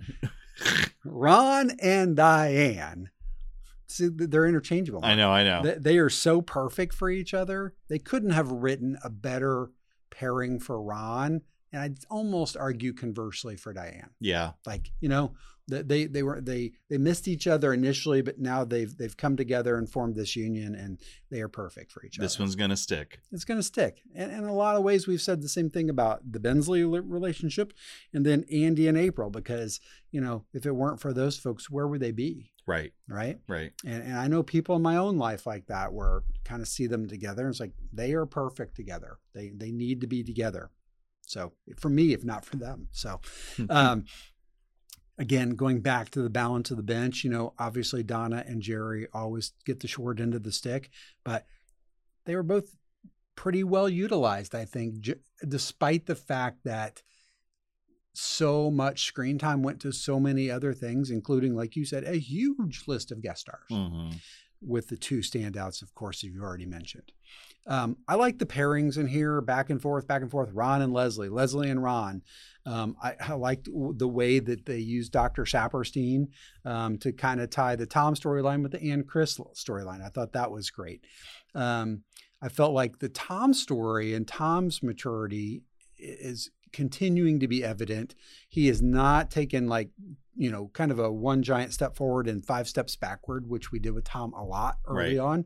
Ron and Diane, see, they're interchangeable. I know, I know. They, they are so perfect for each other. They couldn't have written a better pairing for Ron, and I'd almost argue conversely for Diane yeah. like you know they they were they they missed each other initially but now they've they've come together and formed this union and they are perfect for each This other This one's gonna stick. it's going to stick and, and in a lot of ways we've said the same thing about the bensley relationship and then andy and april because you know if it weren't for those folks where would they be Right. right Right. and, and i know people in my own life like that where kind of see them together and it's like they are perfect together they they need to be together so for me if not for them so um again going back to the balance of the bench you know obviously donna and jerry always get the short end of the stick but they were both pretty well utilized i think j- despite the fact that so much screen time went to so many other things including like you said a huge list of guest stars Mhm. with the two standouts, of course, that you've already mentioned. Um, I like the pairings in here, back and forth, back and forth. Ron and Leslie, Leslie and Ron. Um, I, I liked the way that they used Dr. Saperstein um, to kind of tie the Tom storyline with the Ann Chris storyline. I thought that was great. Um, I felt like the Tom story and Tom's maturity is continuing to be evident. He is not taken like you know, kind of a one giant step forward and five steps backward, which we did with Tom a lot early Right. on.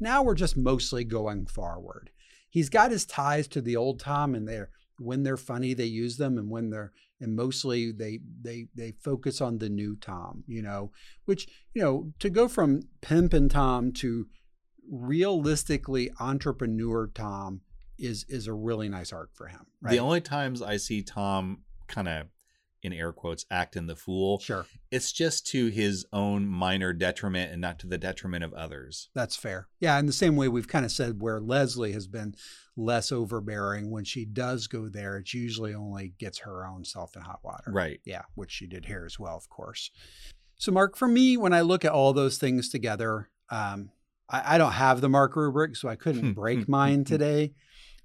Now we're just mostly going forward. He's got his ties to the old Tom, and they're when they're funny, they use them, and when they're and mostly they they they focus on the new Tom, you know, which you know to go from pimp and Tom to realistically entrepreneur Tom is is a really nice arc for him. Right? The only times I see Tom kind of in air quotes acting the fool, sure, it's just to his own minor detriment and not to the detriment of others. That's fair. Yeah, in the same way we've kind of said where Leslie has been less overbearing when she does go there, it usually only gets her own self in hot water. Right. Yeah, which she did here as well, of course. So, Mark, for me, when I look at all those things together, um, I, I don't have the Mark rubric, so I couldn't break mine today.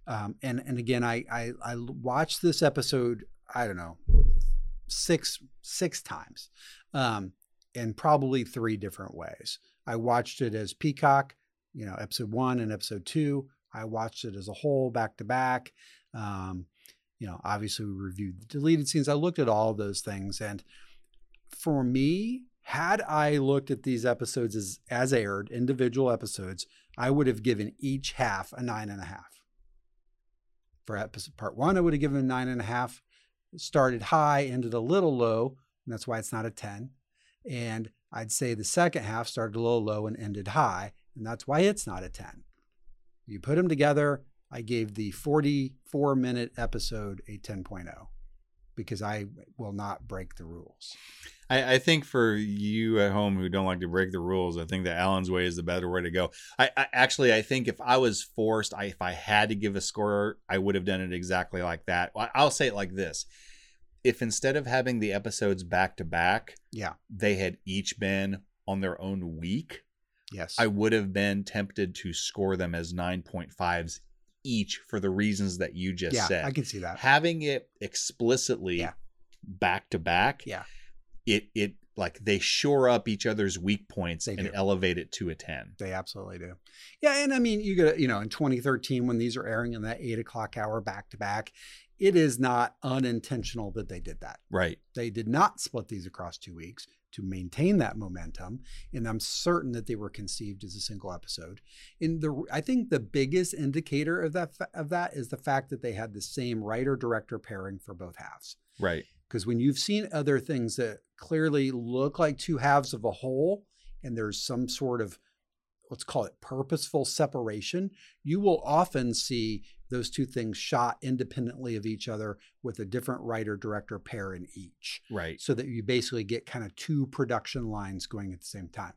Um, and and again, I, I I watched this episode. I don't know six six times, um, in probably three different ways. I watched it as Peacock, you know, episode one and episode two. I watched it as a whole back to back. Um, you know, obviously we reviewed the deleted scenes. I looked at all those things, and for me, had I looked at these episodes as as aired, individual episodes, I would have given each half a nine and a half. For part one, I would have given a nine and a half. Started high, ended a little low, and that's why it's not a 10. And I'd say the second half started a little low and ended high, and that's why it's not a 10. You put them together, I gave the 44 minute episode a 10.0 because I will not break the rules. I, I think for you at home who don't like to break the rules, I think that Allen's way is the better way to go. I, I actually, I think if I was forced, I, if I had to give a score, I would have done it exactly like that. I'll say it like this: if instead of having the episodes back to back, Yeah. they had each been on their own week, Yes. I would have been tempted to score them as 9.5s each for the reasons that you just yeah, said. I can see that. Having it explicitly Yeah. back to back, Yeah. It it like they shore up each other's weak points They and do. elevate it to a ten. They absolutely do. Yeah, and I mean, you get you know, in 2013 when these are airing in that eight o'clock hour back to back, it is not unintentional that they did that. Right. They did not split these across two weeks to maintain that momentum, and I'm certain that they were conceived as a single episode. And the I think the biggest indicator of that of that is the fact that they had the same writer director pairing for both halves. Right. Because when you've seen other things that clearly look like two halves of a whole, and there's some sort of let's call it purposeful separation, you will often see those two things shot independently of each other with a different writer director pair in each Right. so that you basically get kind of two production lines going at the same time.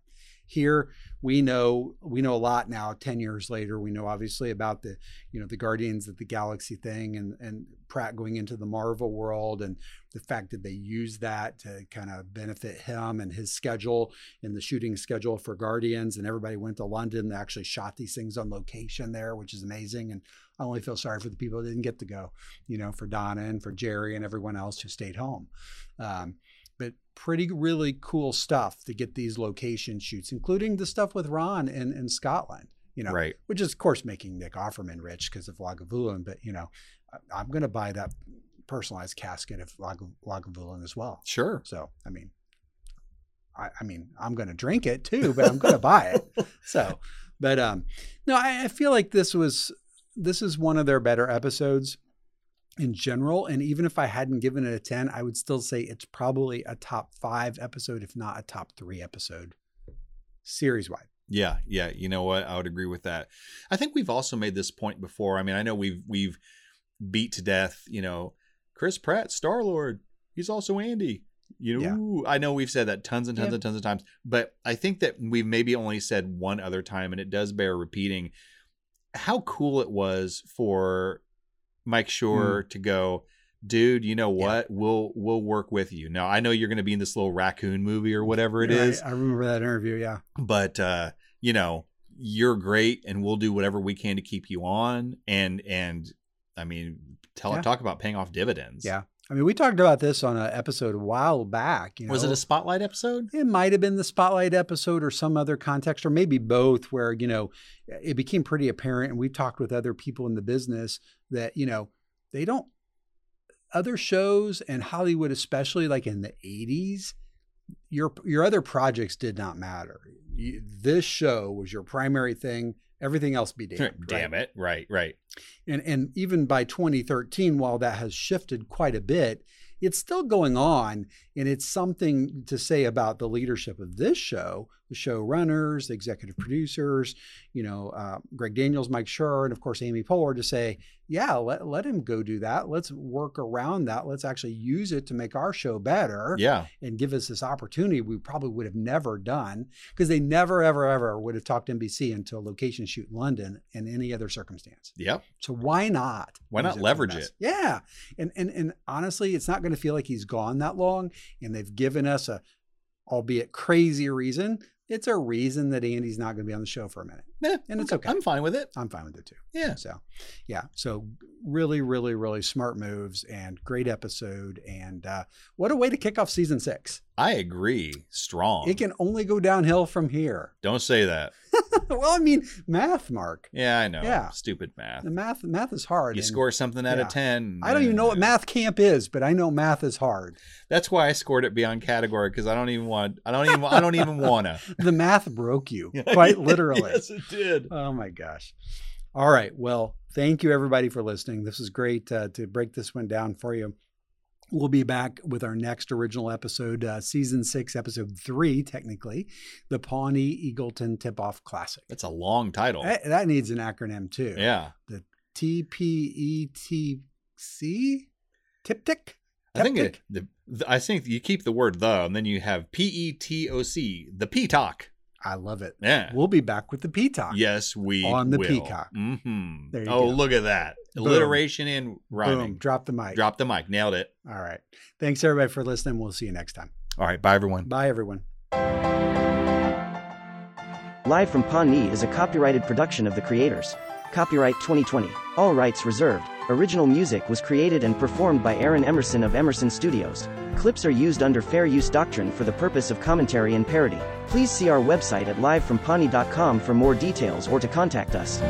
Here we know we know a lot now. Ten years later, we know obviously about the you know the Guardians of the Galaxy thing and and Pratt going into the Marvel world and the fact that they use that to kind of benefit him and his schedule and the shooting schedule for Guardians and everybody went to London. They actually shot these things on location there, which is amazing. And I only feel sorry for the people that didn't get to go, you know, for Donna and for Jerry and everyone else who stayed home. Um, pretty really cool stuff to get these location shoots, including the stuff with Ron in, in Scotland, you know, Right. which is of course making Nick Offerman rich because of Lagavulin, but you know, I- I'm going to buy that personalized casket of Lag- Lagavulin as well. Sure. So, I mean, I, I mean, I'm going to drink it too, but I'm going to buy it. So, but um, no, I, I feel like this was this is one of their better episodes in general. And even if I hadn't given it a ten, I would still say it's probably a top five episode, if not a top three episode, series wide. Yeah, yeah. You know what? I would agree with that. I think we've also made this point before. I mean, I know we've we've beat to death, you know, Chris Pratt, Star Lord. He's also Andy. You know, I know we've said that tons and tons Yeah. and tons of times, but I think that we've maybe only said one other time, and it does bear repeating how cool it was for Mike Schur to go, dude. You know what? We'll we'll work with you. Now I know you're going to be in this little raccoon movie or whatever it Right, is I remember that interview. Yeah. but uh you know you're great and we'll do whatever we can to keep you on and and i mean tell Yeah. talk about paying off dividends Yeah. I mean, we talked about this on an episode a while back. You know, was it a spotlight episode It might have been the spotlight episode or some other context, or maybe both, where, you know, it became pretty apparent. And we've talked with other people in the business that, you know, they don't, other shows and Hollywood, especially like in the 80s, your your other projects did not matter. You, this show was your primary thing. Everything else be damned. damn right? it right right And and even by 2013, while that has shifted quite a bit, it's still going on. And it's something to say about the leadership of this show, the showrunners, the executive producers, you know, uh, Greg Daniels, Mike Schur, and of course Amy Poehler to say, yeah, let, let him go do that. Let's work around that. Let's actually use it to make our show better yeah and give us this opportunity we probably would have never done because they never, ever, ever would have talked NBC until a location shoot in London in any other circumstance. yep So why not? Why not use for the leverage it? Yeah. And and and honestly, it's not going to feel like he's gone that long. And they've given us a albeit crazy reason. It's a reason that Andy's not going to be on the show for a minute. Yeah, And it's okay. i'm fine with it I'm fine with it too. yeah So, yeah. So, really, really, really smart moves and great episode. And uh, what a way to kick off season six. I agree strong It can only go downhill from here. don't say that well, I mean, math, Mark. yeah i know Yeah. stupid math The math, math is hard. you and score something out yeah. of 10 I don't even know what math camp is, but I know math is hard. that's why i scored it beyond category because i don't even want i don't even i don't even wanna The math broke you, quite literally. yes it did Oh my gosh. All right. Well, thank you everybody for listening. This is great uh, to break this one down for you. We'll be back with our next original episode, uh, season six, episode three, technically, the Pawnee Eagleton Tip Off Classic. that's a long title That, that needs an acronym too. yeah The TPETC? Tiptic? I think it, the, the I think you keep the word the and then you have P E T O C the P talk. I love it. Yeah. We'll be back with the Peacock. Yes, we On the will. peacock. Mm-hmm. There you oh, go. look at that Boom. alliteration and rhyming. Boom. Drop the mic. Drop the mic. Nailed it. All right. Thanks everybody for listening. We'll see you next time. All right. Bye, everyone. Bye, everyone. Live from Pawnee is a copyrighted production of the creators. Copyright 2020. All rights reserved. Original music was created and performed by Aaron Emerson of Emerson Studios. Clips are used under fair use doctrine for the purpose of commentary and parody. Please see our website at livefrompawnee.com for more details or to contact us.